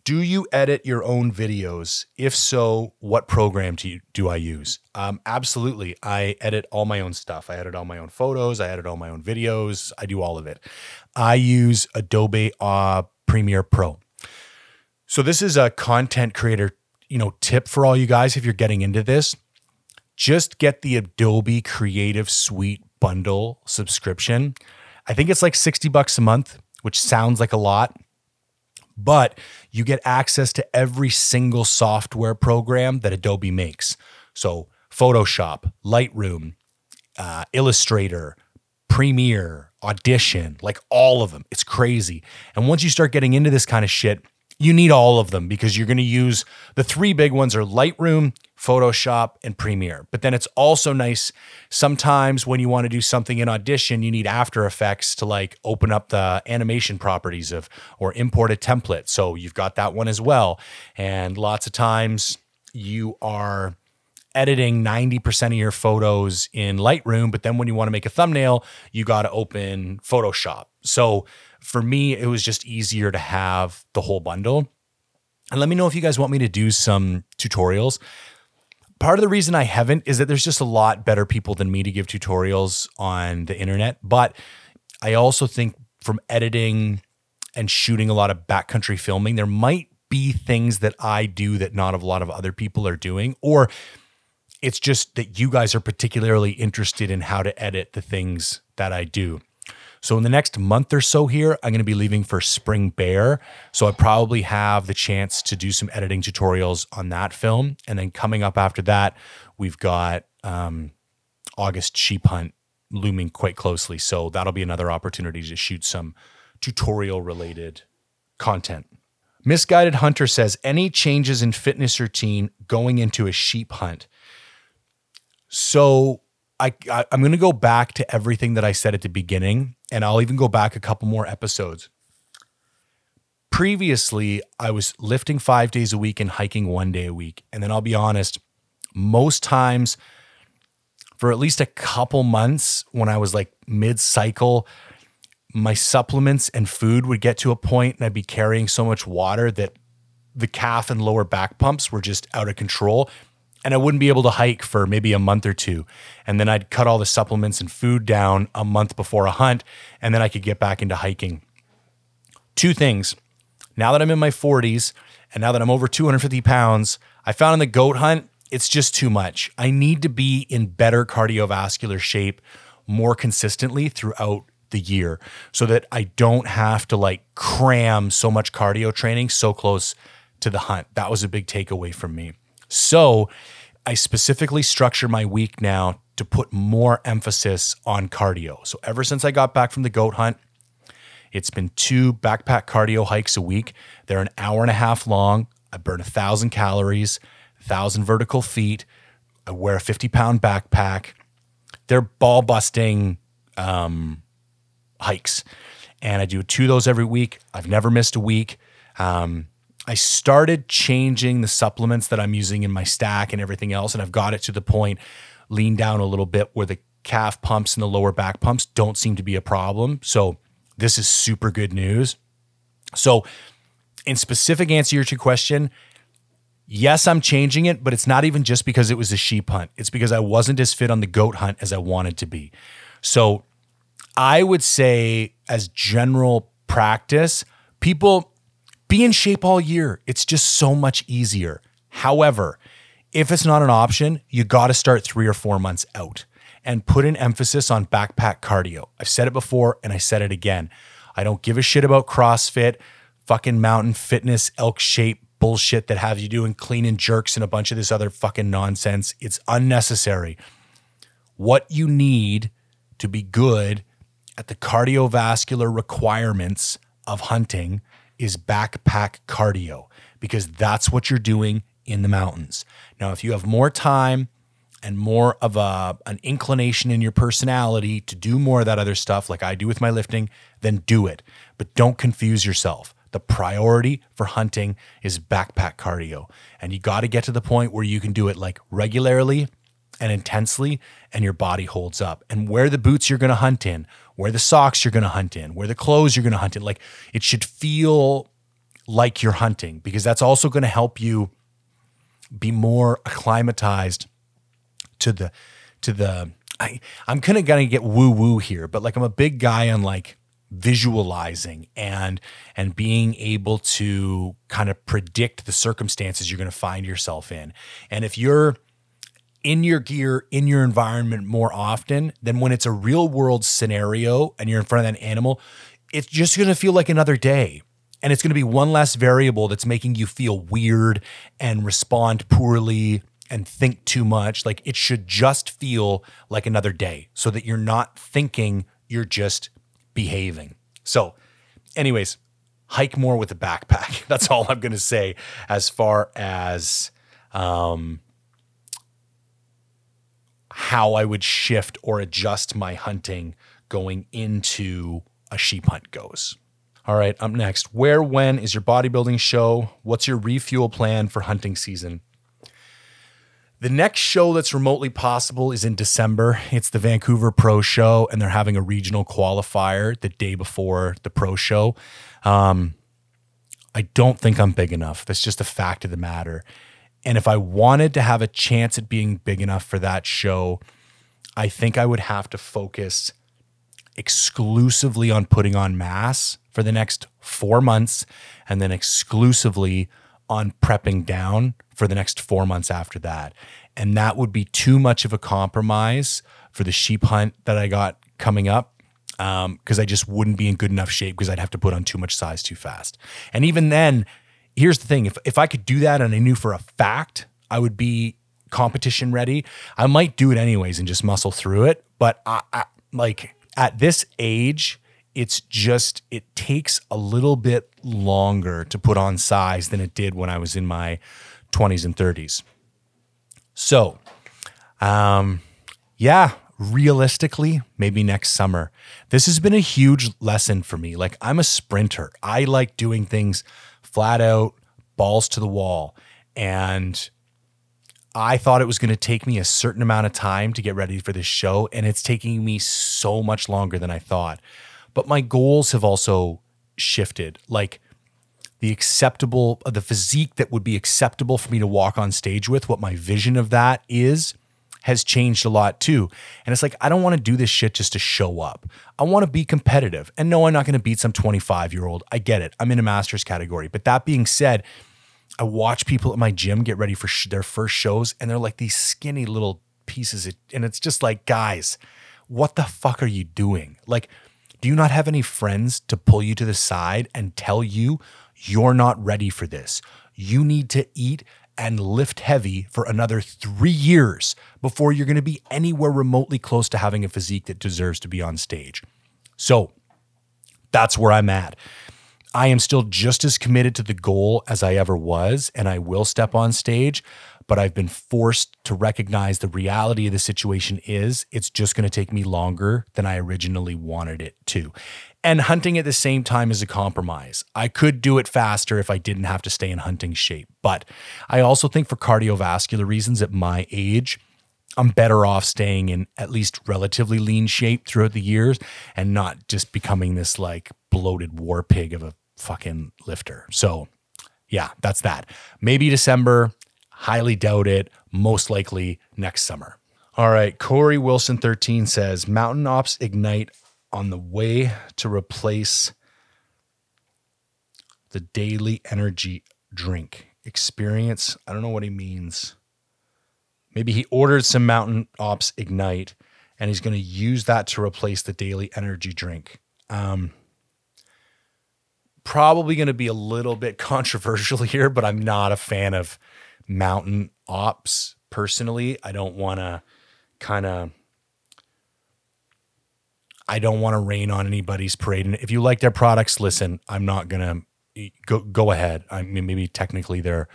Do you edit your own videos? If so, what program do, you, do I use? Um, absolutely. I edit all my own stuff. I edit all my own photos. I edit all my own videos. I do all of it. I use Adobe uh, Premiere Pro. So this is a content creator, you know, tip for all you guys if you're getting into this. Just get the Adobe Creative Suite bundle subscription. I think it's like 60 bucks a month, which sounds like a lot but you get access to every single software program that Adobe makes. So, Photoshop, Lightroom, uh, Illustrator, Premiere, Audition, like all of them. It's crazy. And once you start getting into this kind of shit, you need all of them because you're going to use the three big ones are Lightroom, Photoshop, and Premiere. But then it's also nice sometimes when you want to do something in Audition, you need After Effects to like open up the animation properties of or import a template. So you've got that one as well. And lots of times you are editing 90% of your photos in Lightroom, but then when you want to make a thumbnail, you got to open Photoshop. So for me, it was just easier to have the whole bundle. And let me know if you guys want me to do some tutorials. Part of the reason I haven't is that there's just a lot better people than me to give tutorials on the internet. But I also think from editing and shooting a lot of backcountry filming, there might be things that I do that not a lot of other people are doing, or it's just that you guys are particularly interested in how to edit the things that I do. So in the next month or so here, I'm going to be leaving for Spring Bear. So I probably have the chance to do some editing tutorials on that film. And then coming up after that, we've got um, August Sheep Hunt looming quite closely. So that'll be another opportunity to shoot some tutorial related content. Misguided Hunter says, any changes in fitness routine going into a sheep hunt? So I, I am going to go back to everything that I said at the beginning, and I'll even go back a couple more episodes. Previously, I was lifting five days a week and hiking one day a week. And then I'll be honest, most times for at least a couple months when I was like mid cycle, my supplements and food would get to a point and I'd be carrying so much water that the calf and lower back pumps were just out of control and I wouldn't be able to hike for maybe a month or two. And then I'd cut all the supplements and food down a month before a hunt, and then I could get back into hiking. Two things. Now that I'm in my 40s and now that I'm over 250 pounds, I found in the goat hunt, it's just too much. I need to be in better cardiovascular shape more consistently throughout the year so that I don't have to like cram so much cardio training so close to the hunt. That was a big takeaway from me. So I specifically structure my week now to put more emphasis on cardio. So ever since I got back from the goat hunt, it's been two backpack cardio hikes a week. They're an hour and a half long. I burn a thousand calories, a thousand vertical feet. I wear a 50 pound backpack. They're ball busting um, hikes. And I do two of those every week. I've never missed a week. Um, I started changing the supplements that I'm using in my stack and everything else. And I've got it to the point, lean down a little bit where the calf pumps and the lower back pumps don't seem to be a problem. So this is super good news. So, in specific answer to your question, yes, I'm changing it, but it's not even just because it was a sheep hunt. It's because I wasn't as fit on the goat hunt as I wanted to be. So, I would say, as general practice, people be in shape all year. It's just so much easier. However, if it's not an option, you got to start three or four months out and put an emphasis on backpack cardio. I've said it before and I said it again. I don't give a shit about CrossFit, fucking mountain fitness, elk shape bullshit that have you doing clean and jerks and a bunch of this other fucking nonsense. It's unnecessary. What you need to be good at the cardiovascular requirements of hunting is backpack cardio because that's what you're doing in the mountains. Now, if you have more time and more of a an inclination in your personality to do more of that other stuff like I do with my lifting, then do it. But don't confuse yourself. The priority for hunting is backpack cardio. And you got to get to the point where you can do it like regularly and intensely and your body holds up. And wear the boots you're going to hunt in, wear the socks you're going to hunt in, where the clothes you're going to hunt in. Like it should feel like you're hunting because that's also going to help you be more acclimatized to the to the I, I'm kind of gonna get woo woo here, but like I'm a big guy on like visualizing and and being able to kind of predict the circumstances you're going to find yourself in. And if you're in your gear, in your environment more often, than when it's a real world scenario and you're in front of that animal, it's just going to feel like another day. And it's going to be one less variable that's making you feel weird and respond poorly and think too much. Like it should just feel like another day so that you're not thinking, you're just behaving. So, anyways, hike more with a backpack. [laughs] That's all I'm going to say as far as um, how I would shift or adjust my hunting going into a sheep hunt goes. All right, up next. Where, when is your bodybuilding show? What's your refuel plan for hunting season? The next show that's remotely possible is in December. It's the Vancouver Pro Show, and they're having a regional qualifier the day before the Pro Show. Um, I don't think I'm big enough. That's just a fact of the matter. And if I wanted to have a chance at being big enough for that show, I think I would have to focus exclusively on putting on mass for the next four months and then exclusively on prepping down for the next four months after that. And that would be too much of a compromise for the sheep hunt that I got coming up because um, I just wouldn't be in good enough shape because I'd have to put on too much size too fast. And even then, here's the thing if, if I could do that and I knew for a fact I would be competition ready, I might do it anyways and just muscle through it. But I, I like at this age, it's just it takes a little bit longer to put on size than it did when I was in my 20s and 30s. So, um, yeah, realistically, maybe next summer. This has been a huge lesson for me. Like, I'm a sprinter, I like doing things flat out, balls to the wall. And I thought it was going to take me a certain amount of time to get ready for this show, and it's taking me so much longer than I thought. But my goals have also shifted. Like the acceptable, the physique that would be acceptable for me to walk on stage with, what my vision of that is, has changed a lot too. And it's like, I don't want to do this shit just to show up. I want to be competitive. And no, I'm not going to beat some 25 year old. I get it. I'm in a master's category. But that being said, I watch people at my gym get ready for sh- their first shows and they're like these skinny little pieces. Of, and it's just like, guys, what the fuck are you doing? Like, do you not have any friends to pull you to the side and tell you you're not ready for this? You need to eat and lift heavy for another three years before you're going to be anywhere remotely close to having a physique that deserves to be on stage. So that's where I'm at. I am still just as committed to the goal as I ever was, and I will step on stage but I've been forced to recognize the reality of the situation is it's just going to take me longer than I originally wanted it to. And hunting at the same time is a compromise. I could do it faster if I didn't have to stay in hunting shape. But I also think for cardiovascular reasons at my age, I'm better off staying in at least relatively lean shape throughout the years and not just becoming this like bloated war pig of a fucking lifter. So, yeah, that's that. Maybe December, Highly doubt it. Most likely next summer. All right. Corey Wilson 13 says Mountain Ops Ignite on the way to replace the daily energy drink experience. I don't know what he means. Maybe he ordered some Mountain Ops Ignite and he's going to use that to replace the daily energy drink. Um, probably going to be a little bit [laughs] controversial here, but I'm not a fan of mountain ops personally. I don't want to kind of I don't want to rain on anybody's parade. And if you like their products, listen, I'm not gonna eh, go go ahead. I mean, maybe technically they're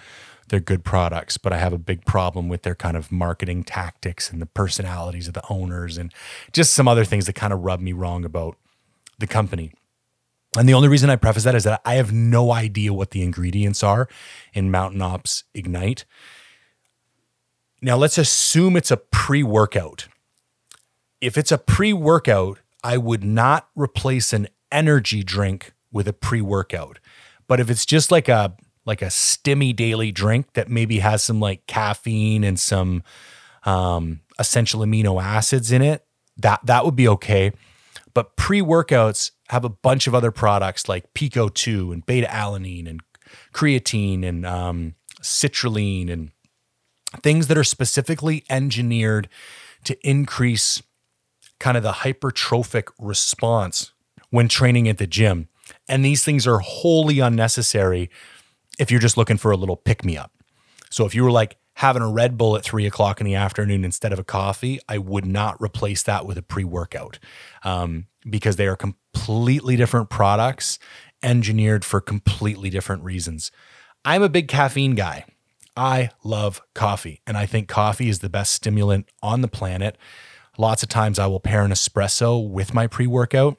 they're good products, but I have a big problem with their kind of marketing tactics and the personalities of the owners and just some other things that kind of rub me wrong about the company. And the only reason I preface that is that I have no idea what the ingredients are in Mountain Ops Ignite. Now, let's assume it's a pre workout. If it's a pre workout, I would not replace an energy drink with a pre workout. But if it's just like a like a stimmy daily drink that maybe has some like caffeine and some um, essential amino acids in it, that that would be okay. But pre-workouts have a bunch of other products like PeakO2 and beta alanine and creatine and um, citrulline and things that are specifically engineered to increase kind of the hypertrophic response when training at the gym. And these things are wholly unnecessary if you're just looking for a little pick me up. So if you were like having a Red Bull at three o'clock in the afternoon instead of a coffee, I would not replace that with a pre workout um, because they are completely different products engineered for completely different reasons. I'm a big caffeine guy. I love coffee, and I think coffee is the best stimulant on the planet. Lots of times I will pair an espresso with my pre workout,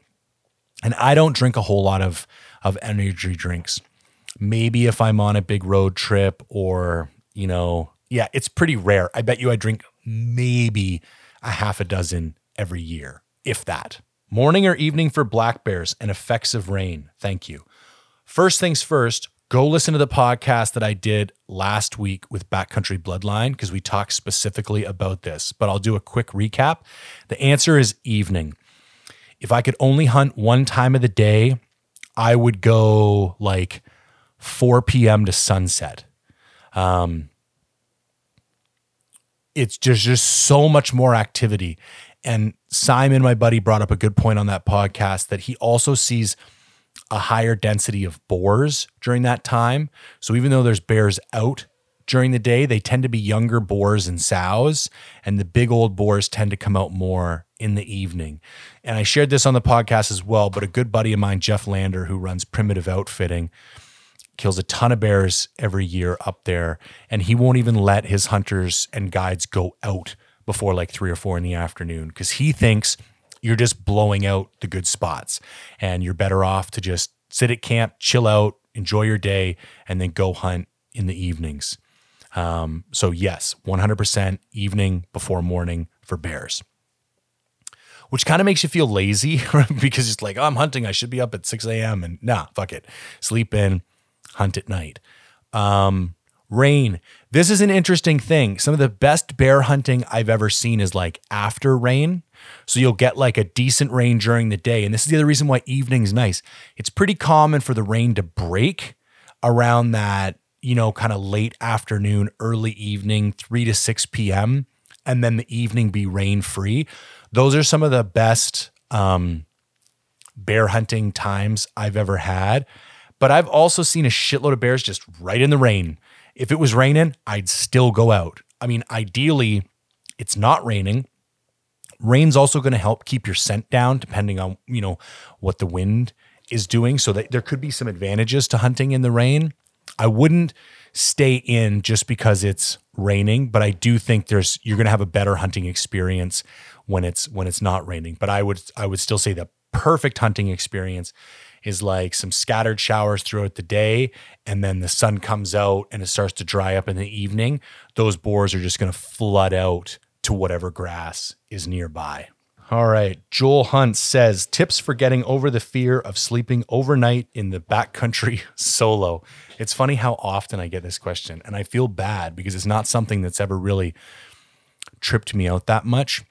and I don't drink a whole lot of, of energy drinks. Maybe if I'm on a big road trip or, you know, yeah, it's pretty rare. I bet you I drink maybe a half a dozen every year, if that. Morning or evening for black bears and effects of rain. Thank you. First things first, go listen to the podcast that I did last week with Backcountry Bloodline because we talked specifically about this. But I'll do a quick recap. The answer is evening. If I could only hunt one time of the day, I would go like 4 p.m. to sunset. Um, it's just just so much more activity. And Simon, my buddy, brought up a good point on that podcast that he also sees a higher density of boars during that time. So even though there's bears out during the day, they tend to be younger boars and sows, and the big old boars tend to come out more in the evening. And I shared this on the podcast as well, but a good buddy of mine, Jeff Lander, who runs Primitive Outfitting, kills a ton of bears every year up there, and he won't even let his hunters and guides go out before like three or four in the afternoon because he thinks you're just blowing out the good spots and you're better off to just sit at camp, chill out, enjoy your day, and then go hunt in the evenings. Um, so, yes, 100% evening before morning for bears, which kind of makes you feel lazy [laughs] because it's like, oh, I'm hunting. I should be up at 6 a.m. And nah, fuck it. Sleep in, hunt at night. Um, rain. This is an interesting thing. Some of the best bear hunting I've ever seen is like after rain. So you'll get like a decent rain during the day. And this is the other reason why evening's nice. It's pretty common for the rain to break around that, you know, kind of late afternoon, early evening, 3 to 6 p.m., and then the evening be rain free. Those are some of the best um, bear hunting times I've ever had. But I've also seen a shitload of bears just right in the rain. If it was raining, I'd still go out. I mean, ideally, it's not raining. Rain's also going to help keep your scent down depending on, you know, what the wind is doing. So that there could be some advantages to hunting in the rain. I wouldn't stay in just because it's raining, but I do think there's you're going to have a better hunting experience when it's when it's not raining. But I would I would still say the perfect hunting experience is like some scattered showers throughout the day and then the sun comes out and it starts to dry up in the evening. Those boars are just going to flood out to whatever grass is nearby. All right. Joel Hunt says tips for getting over the fear of sleeping overnight in the backcountry [laughs] solo. It's funny how often I get this question, and I feel bad because it's not something that's ever really tripped me out that much.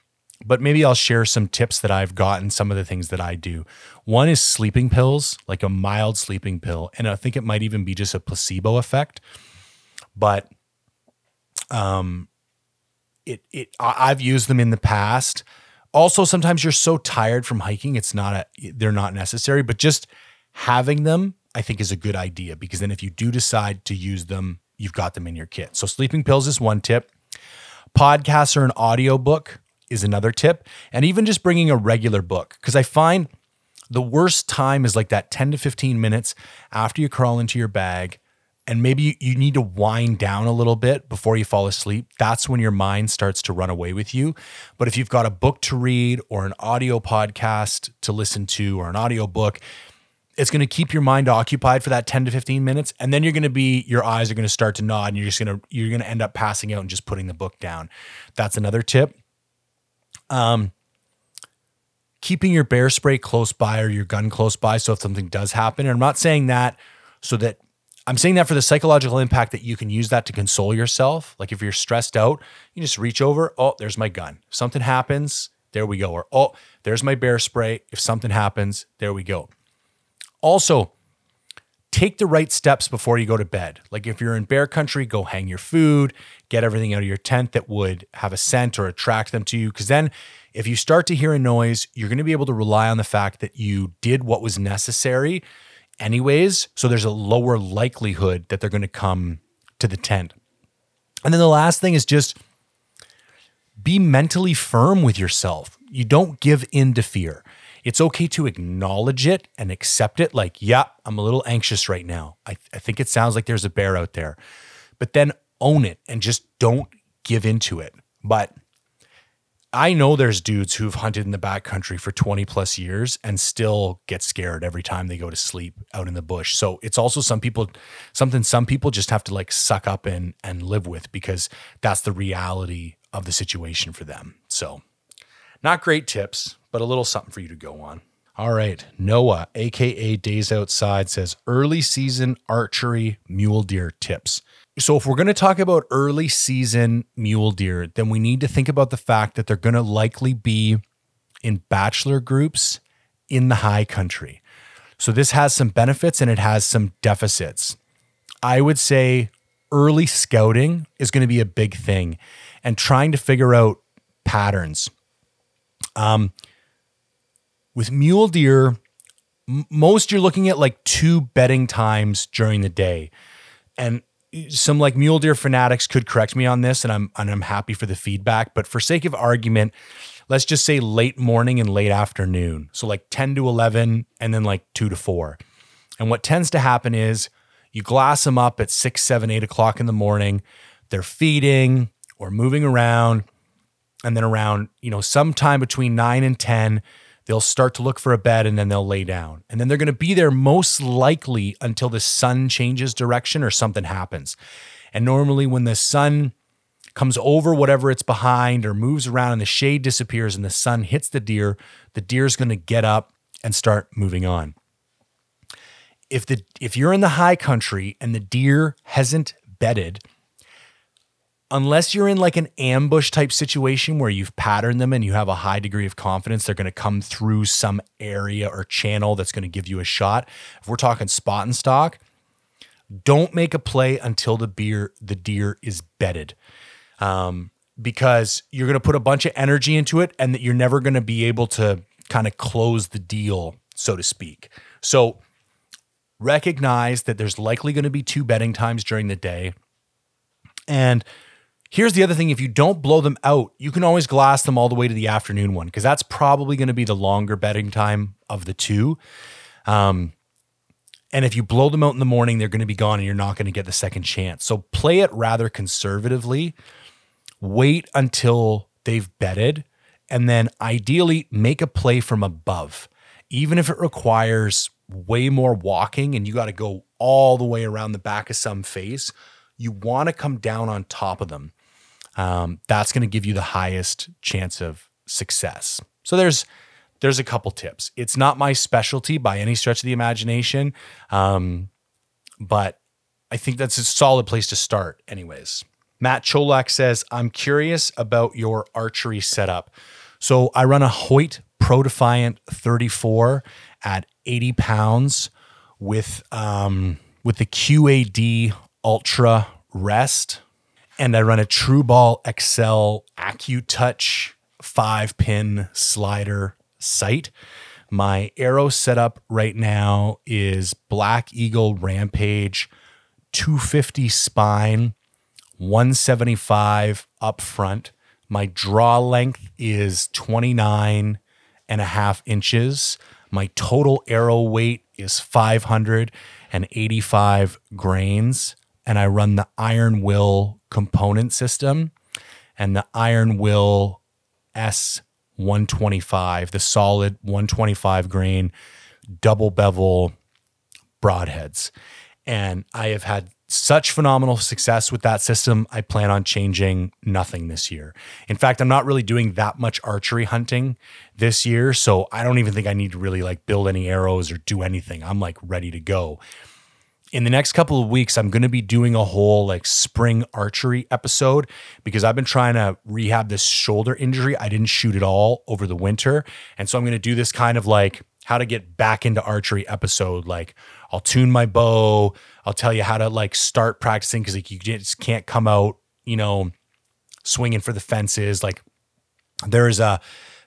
But maybe I'll share some tips that I've gotten, some of the things that I do. One is sleeping pills, like a mild sleeping pill. And I think it might even be just a placebo effect. But um, it it I've used them in the past. Also, sometimes you're so tired from hiking, it's not a they're not necessary, but just having them I think is a good idea because then if you do decide to use them, you've got them in your kit. So sleeping pills is one tip. Podcasts or an audiobook is another tip, and even just bringing a regular book because I find the worst time is like that 10 to 15 minutes after you crawl into your bag and maybe you need to wind down a little bit before you fall asleep, that's when your mind starts to run away with you. But if you've got a book to read or an audio podcast to listen to or an audio book, it's going to keep your mind occupied for that 10 to 15 minutes and then you're going to be your eyes are going to start to nod and you're just going to you're going to end up passing out and just putting the book down. That's another tip. Um keeping your bear spray close by or your gun close by so if something does happen and I'm not saying that so that I'm saying that for the psychological impact that you can use that to console yourself. Like if you're stressed out, you just reach over, oh, there's my gun. If something happens, there we go. Or, oh, there's my bear spray. If something happens, there we go. Also, take the right steps before you go to bed. Like if you're in bear country, go hang your food, get everything out of your tent that would have a scent or attract them to you. Because then if you start to hear a noise, you're going to be able to rely on the fact that you did what was necessary anyways. So there's a lower likelihood that they're going to come to the tent. And then the last thing is just be mentally firm with yourself. You don't give in to fear. It's okay to acknowledge it and accept it. Like, yeah, I'm a little anxious right now. I, I think it sounds like there's a bear out there. But then own it and just don't give into it. But I know there's dudes who've hunted in the backcountry for 20 plus years and still get scared every time they go to sleep out in the bush. So it's also some people, something some people just have to like suck up and and live with because that's the reality of the situation for them. So not great tips, but a little something for you to go on. All right. Noah, AKA Days Outside, says early season archery mule deer tips. So, if we're going to talk about early season mule deer, then we need to think about the fact that they're going to likely be in bachelor groups in the high country. So, this has some benefits and it has some deficits. I would say early scouting is going to be a big thing and trying to figure out patterns. Um, with mule deer, m- most you're looking at like two bedding times during the day. And some like mule deer fanatics could correct me on this and I'm and I'm happy for the feedback, but for sake of argument, let's just say late morning and late afternoon. So like 10 to 11 and then like 2 to 4. And what tends to happen is you glass them up at 6, 7, 8 o'clock in the morning. They're feeding or moving around. And then around, you know, sometime between 9 and 10, They'll start to look for a bed and then they'll lay down. And then they're going to be there most likely until the sun changes direction or something happens. And normally, when the sun comes over whatever it's behind or moves around and the shade disappears and the sun hits the deer, the deer's going to get up and start moving on. If the if you're in the high country and the deer hasn't bedded, unless you're in like an ambush type situation where you've patterned them and you have a high degree of confidence they're going to come through some area or channel that's going to give you a shot. If we're talking spot and stock, don't make a play until the beer the deer is bedded. Um, because you're going to put a bunch of energy into it and that you're never going to be able to kind of close the deal, so to speak. So recognize that there's likely going to be two bedding times during the day. And Here's the other thing if you don't blow them out, you can always glass them all the way to the afternoon one because that's probably going to be the longer bedding time of the two. Um, and if you blow them out in the morning, they're going to be gone and you're not going to get the second chance. So play it rather conservatively. Wait until they've bedded and then ideally make a play from above. Even if it requires way more walking and you got to go all the way around the back of some face, you want to come down on top of them um, that's going to give you the highest chance of success. So there's there's a couple tips. It's not my specialty by any stretch of the imagination, um, but I think that's a solid place to start, anyways. Matt Cholak says, I'm curious about your archery setup. So I run a Hoyt Pro Defiant 34 at 80 pounds with um, with the QAD Ultra Rest and I run a True Ball XL AccuTouch five pin slider sight. My arrow setup right now is Black Eagle Rampage 250 spine, 175 up front. My draw length is 29 and a half inches. My total arrow weight is 585 grains. And I run the Iron Will component system and the Iron Will S125, the solid 125 grain double bevel broadheads. And I have had such phenomenal success with that system. I plan on changing nothing this year. In fact, I'm not really doing that much archery hunting this year, so I don't even think I need to really like build any arrows or do anything. I'm like ready to go. In the next couple of weeks, I'm going to be doing a whole like spring archery episode because I've been trying to rehab this shoulder injury. I didn't shoot at all over the winter. And so I'm going to do this kind of like how to get back into archery episode. Like I'll tune my bow. I'll tell you how to like start practicing because like you just can't come out, you know, swinging for the fences. Like there is a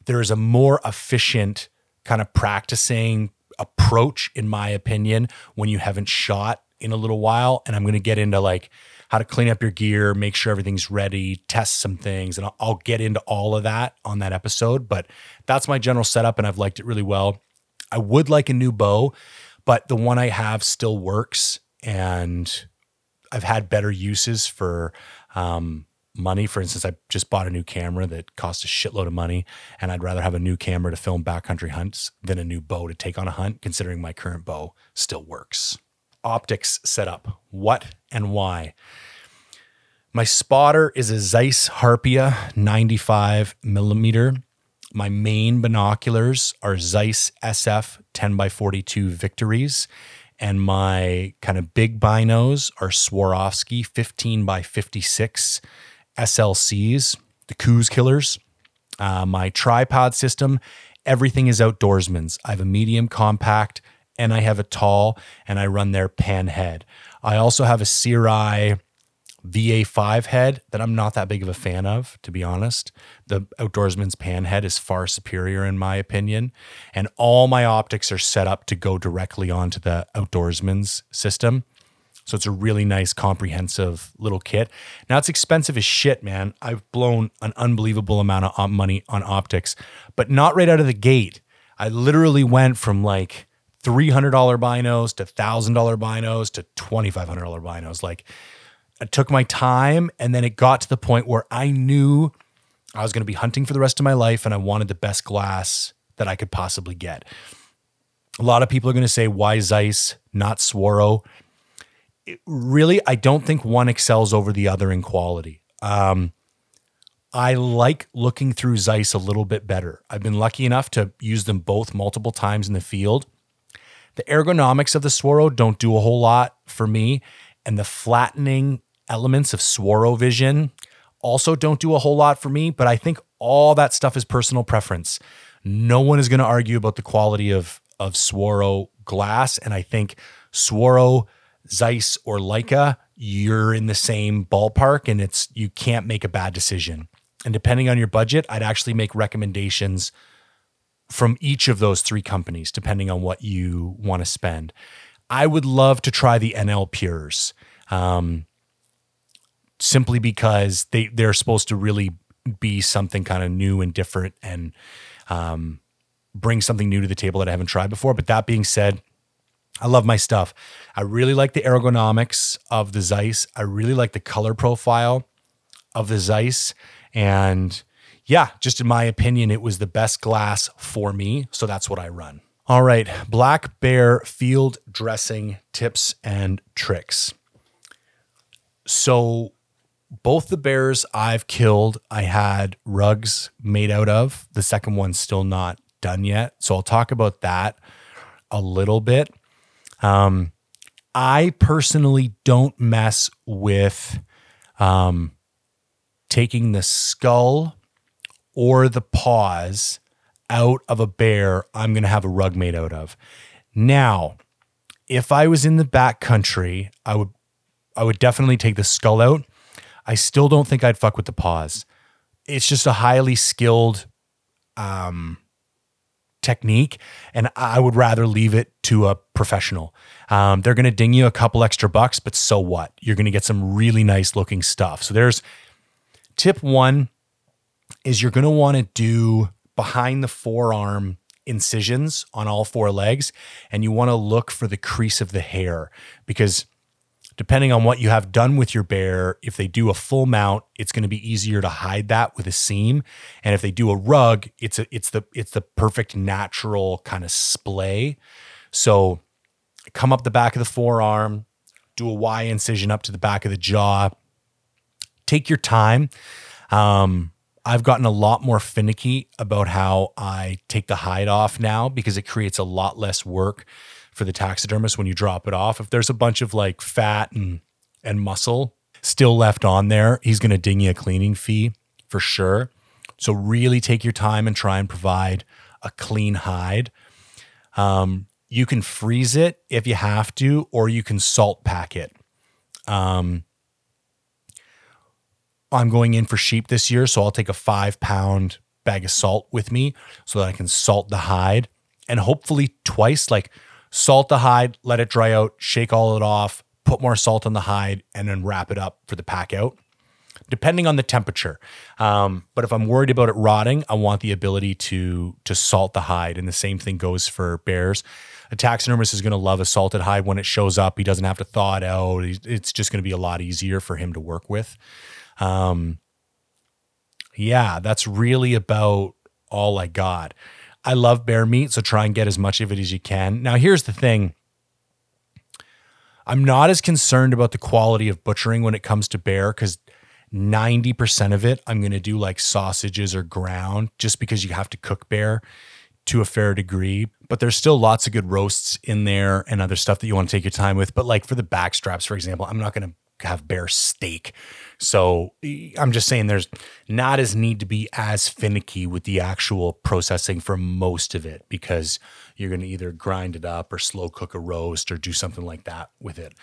there is a more efficient kind of practicing approach, in my opinion, when you haven't shot in a little while. And I'm going to get into like how to clean up your gear, make sure everything's ready, test some things. And I'll, I'll get into all of that on that episode. But that's my general setup, and I've liked it really well. I would like a new bow, but the one I have still works. And I've had better uses for um, money. For instance, I just bought a new camera that cost a shitload of money, and I'd rather have a new camera to film backcountry hunts than a new bow to take on a hunt, considering my current bow still works. Optics setup what and why? My spotter is a Zeiss Harpia 95 millimeter. My main binoculars are Zeiss SF 10 by 42 Victories. And my kind of big binos are Swarovski 15 by 56 SLCs, the Coues Killers. Uh, my tripod system, everything is outdoorsman's. I have a medium compact and I have a tall, and I run their pan head. I also have a Sirui VA5 head that I'm not that big of a fan of, to be honest. The Outdoorsman's pan head is far superior, in my opinion. And all my optics are set up to go directly onto the Outdoorsman's system. So it's a really nice, comprehensive little kit. Now it's expensive as shit, man. I've blown an unbelievable amount of money on optics, but not right out of the gate. I literally went from like $300 binos to $1,000 binos to $2,500 binos. Like I took my time and then it got to the point where I knew I was going to be hunting for the rest of my life and I wanted the best glass that I could possibly get. A lot of people are going to say, why Zeiss, not Swaro? Really, I don't think one excels over the other in quality. Um, I like looking through Zeiss a little bit better. I've been lucky enough to use them both multiple times in the field. The ergonomics of the Swaro don't do a whole lot for me, and the flattening elements of Swaro Vision also don't do a whole lot for me, but I think all that stuff is personal preference. No one is going to argue about the quality of of Swaro glass, and I think Swaro Zeiss or Leica, you're in the same ballpark and it's you can't make a bad decision. And depending on your budget, I'd actually make recommendations from each of those three companies, depending on what you want to spend. I would love to try the NL Pures, um, simply because they they're supposed to really be something kind of new and different and um, bring something new to the table that I haven't tried before. But that being said, I love my stuff. I really like the ergonomics of the Zeiss. I really like the color profile of the Zeiss. And yeah, just in my opinion, it was the best glass for me. So that's what I run. All right, Black Bear field dressing tips and tricks. So, both the bears I've killed, I had rugs made out of. The second one's still not done yet. So, I'll talk about that a little bit. Um, I personally don't mess with um, taking the skull or the paws out of a bear I'm going to have a rug made out of. Now, if I was in the back country, I would I would definitely take the skull out. I still don't think I'd fuck with the paws. It's just a highly skilled um technique, and I would rather leave it to a professional. Um, they're going to ding you a couple extra bucks, but so what? You're going to get some really nice looking stuff. So there's tip one is you're going to want to do behind the forearm incisions on all four legs, and you want to look for the crease of the hair because depending on what you have done with your bear, if they do a full mount, it's going to be easier to hide that with a seam. And if they do a rug, it's a it's the it's the perfect natural kind of splay. So come up the back of the forearm, do a Y incision up to the back of the jaw. Take your time. Um, I've gotten a lot more finicky about how I take the hide off now because it creates a lot less work for the taxidermist when you drop it off. If there's a bunch of like fat and and muscle still left on there, he's going to ding you a cleaning fee for sure. So really take your time and try and provide a clean hide. Um, you can freeze it if you have to, or you can salt pack it. Um, I'm going in for sheep this year, so I'll take a five pound bag of salt with me so that I can salt the hide and hopefully twice, like salt the hide, let it dry out, shake all it off, put more salt on the hide, and then wrap it up for the pack out, depending on the temperature. Um, but if I'm worried about it rotting, I want the ability to to salt the hide, and the same thing goes for bears. A taxidermist is going to love a salted hide when it shows up. He doesn't have to thaw it out. It's just going to be a lot easier for him to work with. Um, yeah, that's really about all I got. I love bear meat, so try and get as much of it as you can. Now, here's the thing I'm not as concerned about the quality of butchering when it comes to bear because 90% of it I'm going to do like sausages or ground just because you have to cook bear to a fair degree. But there's still lots of good roasts in there and other stuff that you want to take your time with. But like for the back straps, for example, I'm not going to have bear steak. So I'm just saying there's not as need to be as finicky with the actual processing for most of it because you're going to either grind it up or slow cook a roast or do something like that with it.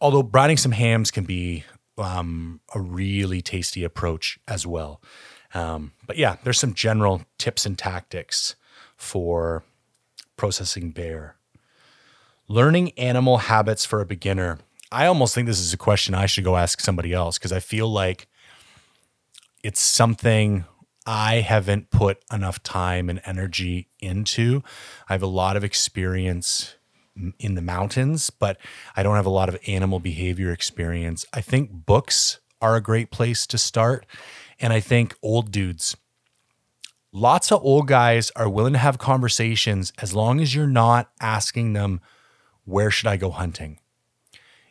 Although brining some hams can be um, a really tasty approach as well. Um, but yeah, there's some general tips and tactics for processing bear. Learning animal habits for a beginner. I almost think this is a question I should go ask somebody else because I feel like it's something I haven't put enough time and energy into. I have a lot of experience in the mountains, but I don't have a lot of animal behavior experience. I think books are a great place to start. And I think old dudes, lots of old guys are willing to have conversations as long as you're not asking them, where should I go hunting?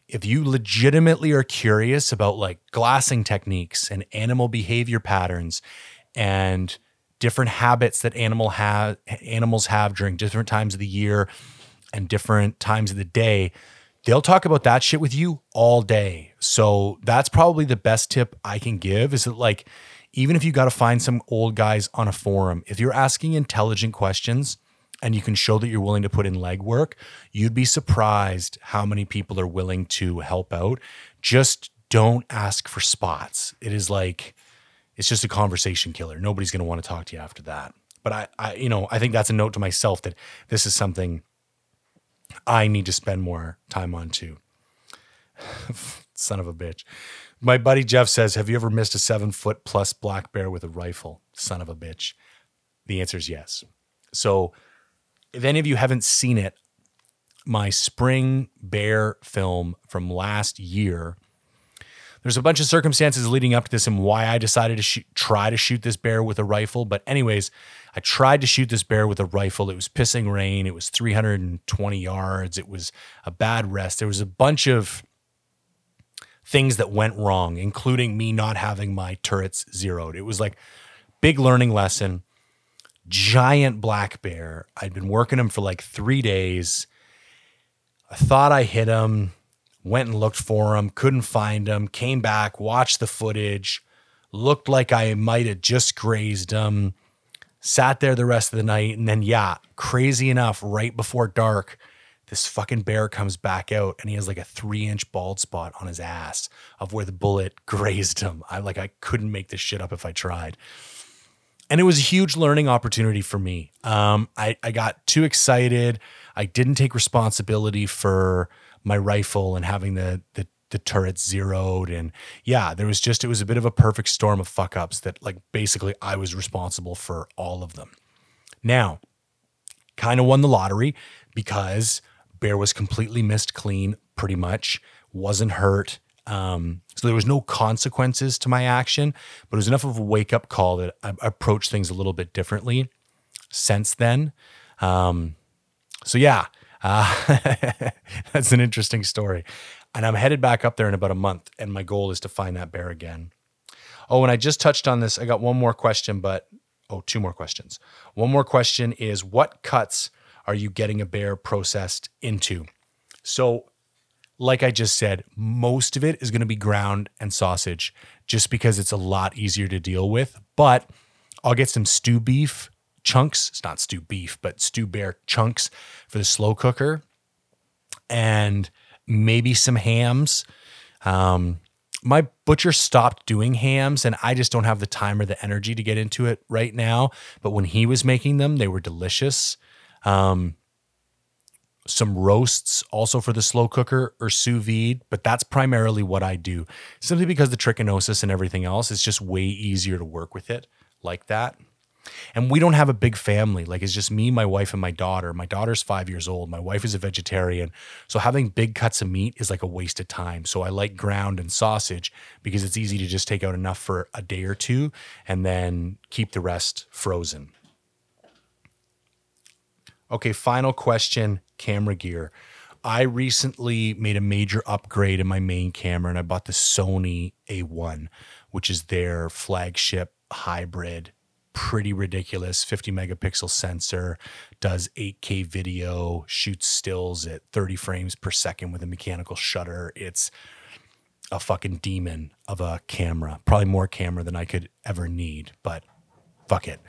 If you legitimately are curious about like glassing techniques and animal behavior patterns and different habits that animal have animals have during different times of the year and different times of the day they'll talk about that shit with you all day. So that's probably the best tip i can give is that like even if you got to find some old guys on a forum if you're asking intelligent questions and you can show that you're willing to put in legwork, you'd be surprised how many people are willing to help out. Just don't ask for spots. It is like it's just a conversation killer. Nobody's going to want to talk to you after that. But I, I, you know, I think that's a note to myself that this is something I need to spend more time on too. [sighs] Son of a bitch. My buddy Jeff says, Have you ever missed a seven foot plus black bear with a rifle? Son of a bitch. The answer is yes. So if any of you haven't seen it, my spring bear film from last year. There's a bunch of circumstances leading up to this and why I decided to try to shoot this bear with a rifle. But, anyways, I tried to shoot this bear with a rifle. It was pissing rain. It was 320 yards. It was a bad rest. There was a bunch of things that went wrong, including me not having my turrets zeroed. It was like big learning lesson giant black bear. I'd been working him for like three days. I thought I hit him, went and looked for him, couldn't find him, came back, watched the footage, looked like I might have just grazed him, sat there the rest of the night. And then, yeah, crazy enough, right before dark, this fucking bear comes back out and he has like a three inch bald spot on his ass of where the bullet [laughs] grazed him. I like, I couldn't make this shit up if I tried and it was a huge learning opportunity for me. Um, I, I got too excited. I didn't take responsibility for my rifle and having the, the the turrets zeroed and yeah there was just it was a bit of a perfect storm of fuck ups that like basically i was responsible for all of them now kind of won the lottery because bear was completely missed clean pretty much wasn't hurt um, so there was no consequences to my action, but it was enough of a wake up call that I approached things a little bit differently since then. Um, so yeah, uh, [laughs] that's an interesting story. And I'm headed back up there in about a month, and my goal is to find that bear again. Oh, and I just touched on this. I got one more question, but oh, two more questions. One more question is what cuts are you getting a bear processed into? So, like I just said, most of it is going to be ground and sausage just because it's a lot easier to deal with. But I'll get some stew beef chunks. It's not stew beef, but stew bear chunks for the slow cooker and maybe some hams. Um, my butcher stopped doing hams and I just don't have the time or the energy to get into it right now. But when he was making them, they were delicious. Um, some roasts also for the slow cooker or sous vide, but that's primarily what I do simply because the trichinosis and everything else is just way easier to work with it like that. And we don't have a big family. Like it's just me, my wife, and my daughter. My daughter's five years old. My wife is a vegetarian. So having big cuts of meat is like a waste of time. So I like ground and sausage because it's easy to just take out enough for a day or two and then keep the rest frozen. Okay, final question camera gear. I recently made a major upgrade in my main camera and I bought the Sony A1, which is their flagship hybrid pretty ridiculous 50 megapixel sensor, does 8K video, shoots stills at 30 frames per second with a mechanical shutter. It's a fucking demon of a camera, probably more camera than I could ever need, but fuck it.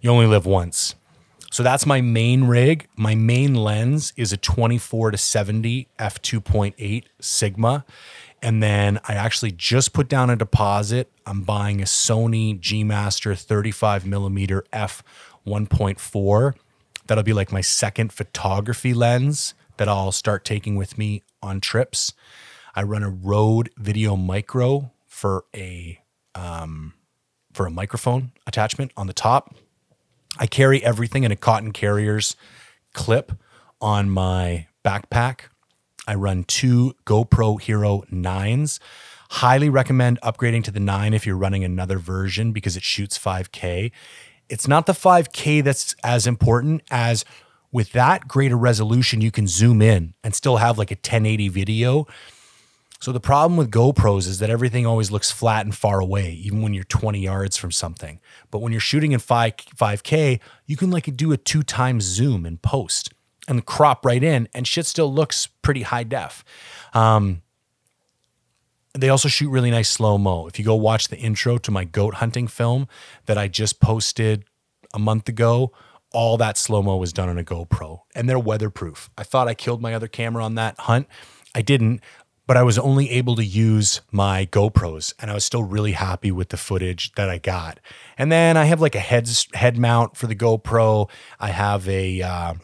You only live once. So that's my main rig. My main lens is a 24 to 70 f2.8 Sigma and then I actually just put down a deposit. I'm buying a Sony G Master 35 millimeter f 1.4. That'll be like my second photography lens that I'll start taking with me on trips. I run a Rode Video Micro for a um, for a microphone attachment on the top. I carry everything in a cotton carrier's clip on my backpack I run two GoPro Hero 9s. Highly recommend upgrading to the 9 if you're running another version because it shoots 5K. It's not the 5K that's as important as with that greater resolution, you can zoom in and still have like a 1080 video. So the problem with GoPros is that everything always looks flat and far away, even when you're 20 yards from something. But when you're shooting in 5, 5K, you can like do a two times zoom in post and crop right in, and shit still looks pretty high def. Um, they also shoot really nice slow mo. If you go watch the intro to my goat hunting film that I just posted a month ago, all that slow mo was done on a GoPro and they're weatherproof. I thought I killed my other camera on that hunt. I didn't, but I was only able to use my GoPros and I was still really happy with the footage that I got. And then I have like a head head mount for the GoPro. I have a uh,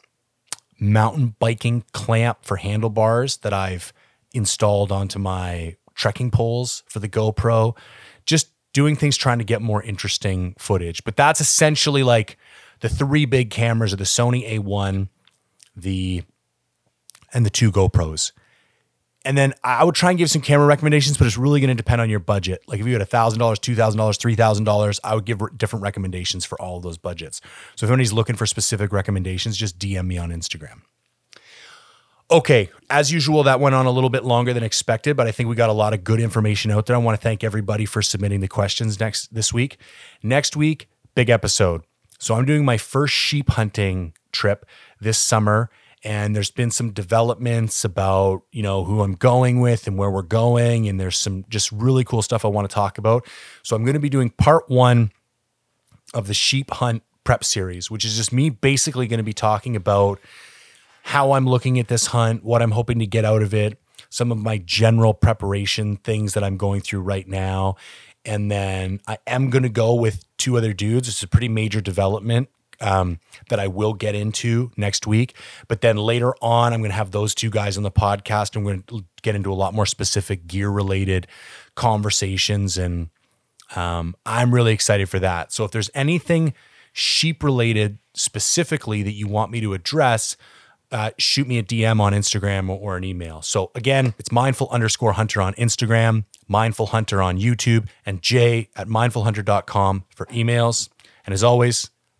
mountain biking clamp for handlebars that I've installed onto my trekking poles for the GoPro. Just doing things trying to get more interesting footage. But that's essentially like the three big cameras of the Sony A1, the and the two GoPros. And then I would try and give some camera recommendations, but it's really going to depend on your budget. Like if you had $1,000, $2,000, $3,000, I would give different recommendations for all of those budgets. So if anybody's looking for specific recommendations, just DM me on Instagram. Okay, as usual, that went on a little bit longer than expected, but I think we got a lot of good information out there. I want to thank everybody for submitting the questions next this week. Next week, big episode. So I'm doing my first sheep hunting trip this summer and there's been some developments about you know who i'm going with and where we're going. And there's some just really cool stuff i want to talk about. So i'm going to be doing part one of the sheep hunt prep series which is just me basically going to be talking about how i'm looking at this hunt what i'm hoping to get out of it some of my general preparation things that i'm going through right now. And then i am going to go with two other dudes. It's a pretty major development um, that I will get into next week. But then later on, I'm going to have those two guys on the podcast we're going to get into a lot more specific gear related conversations. And um, I'm really excited for that. So if there's anything sheep related specifically that you want me to address, uh, shoot me a DM on Instagram or an email. So again, it's mindful underscore hunter on Instagram, mindful hunter on YouTube, and jay at mindfulhunter.com for emails. And as always,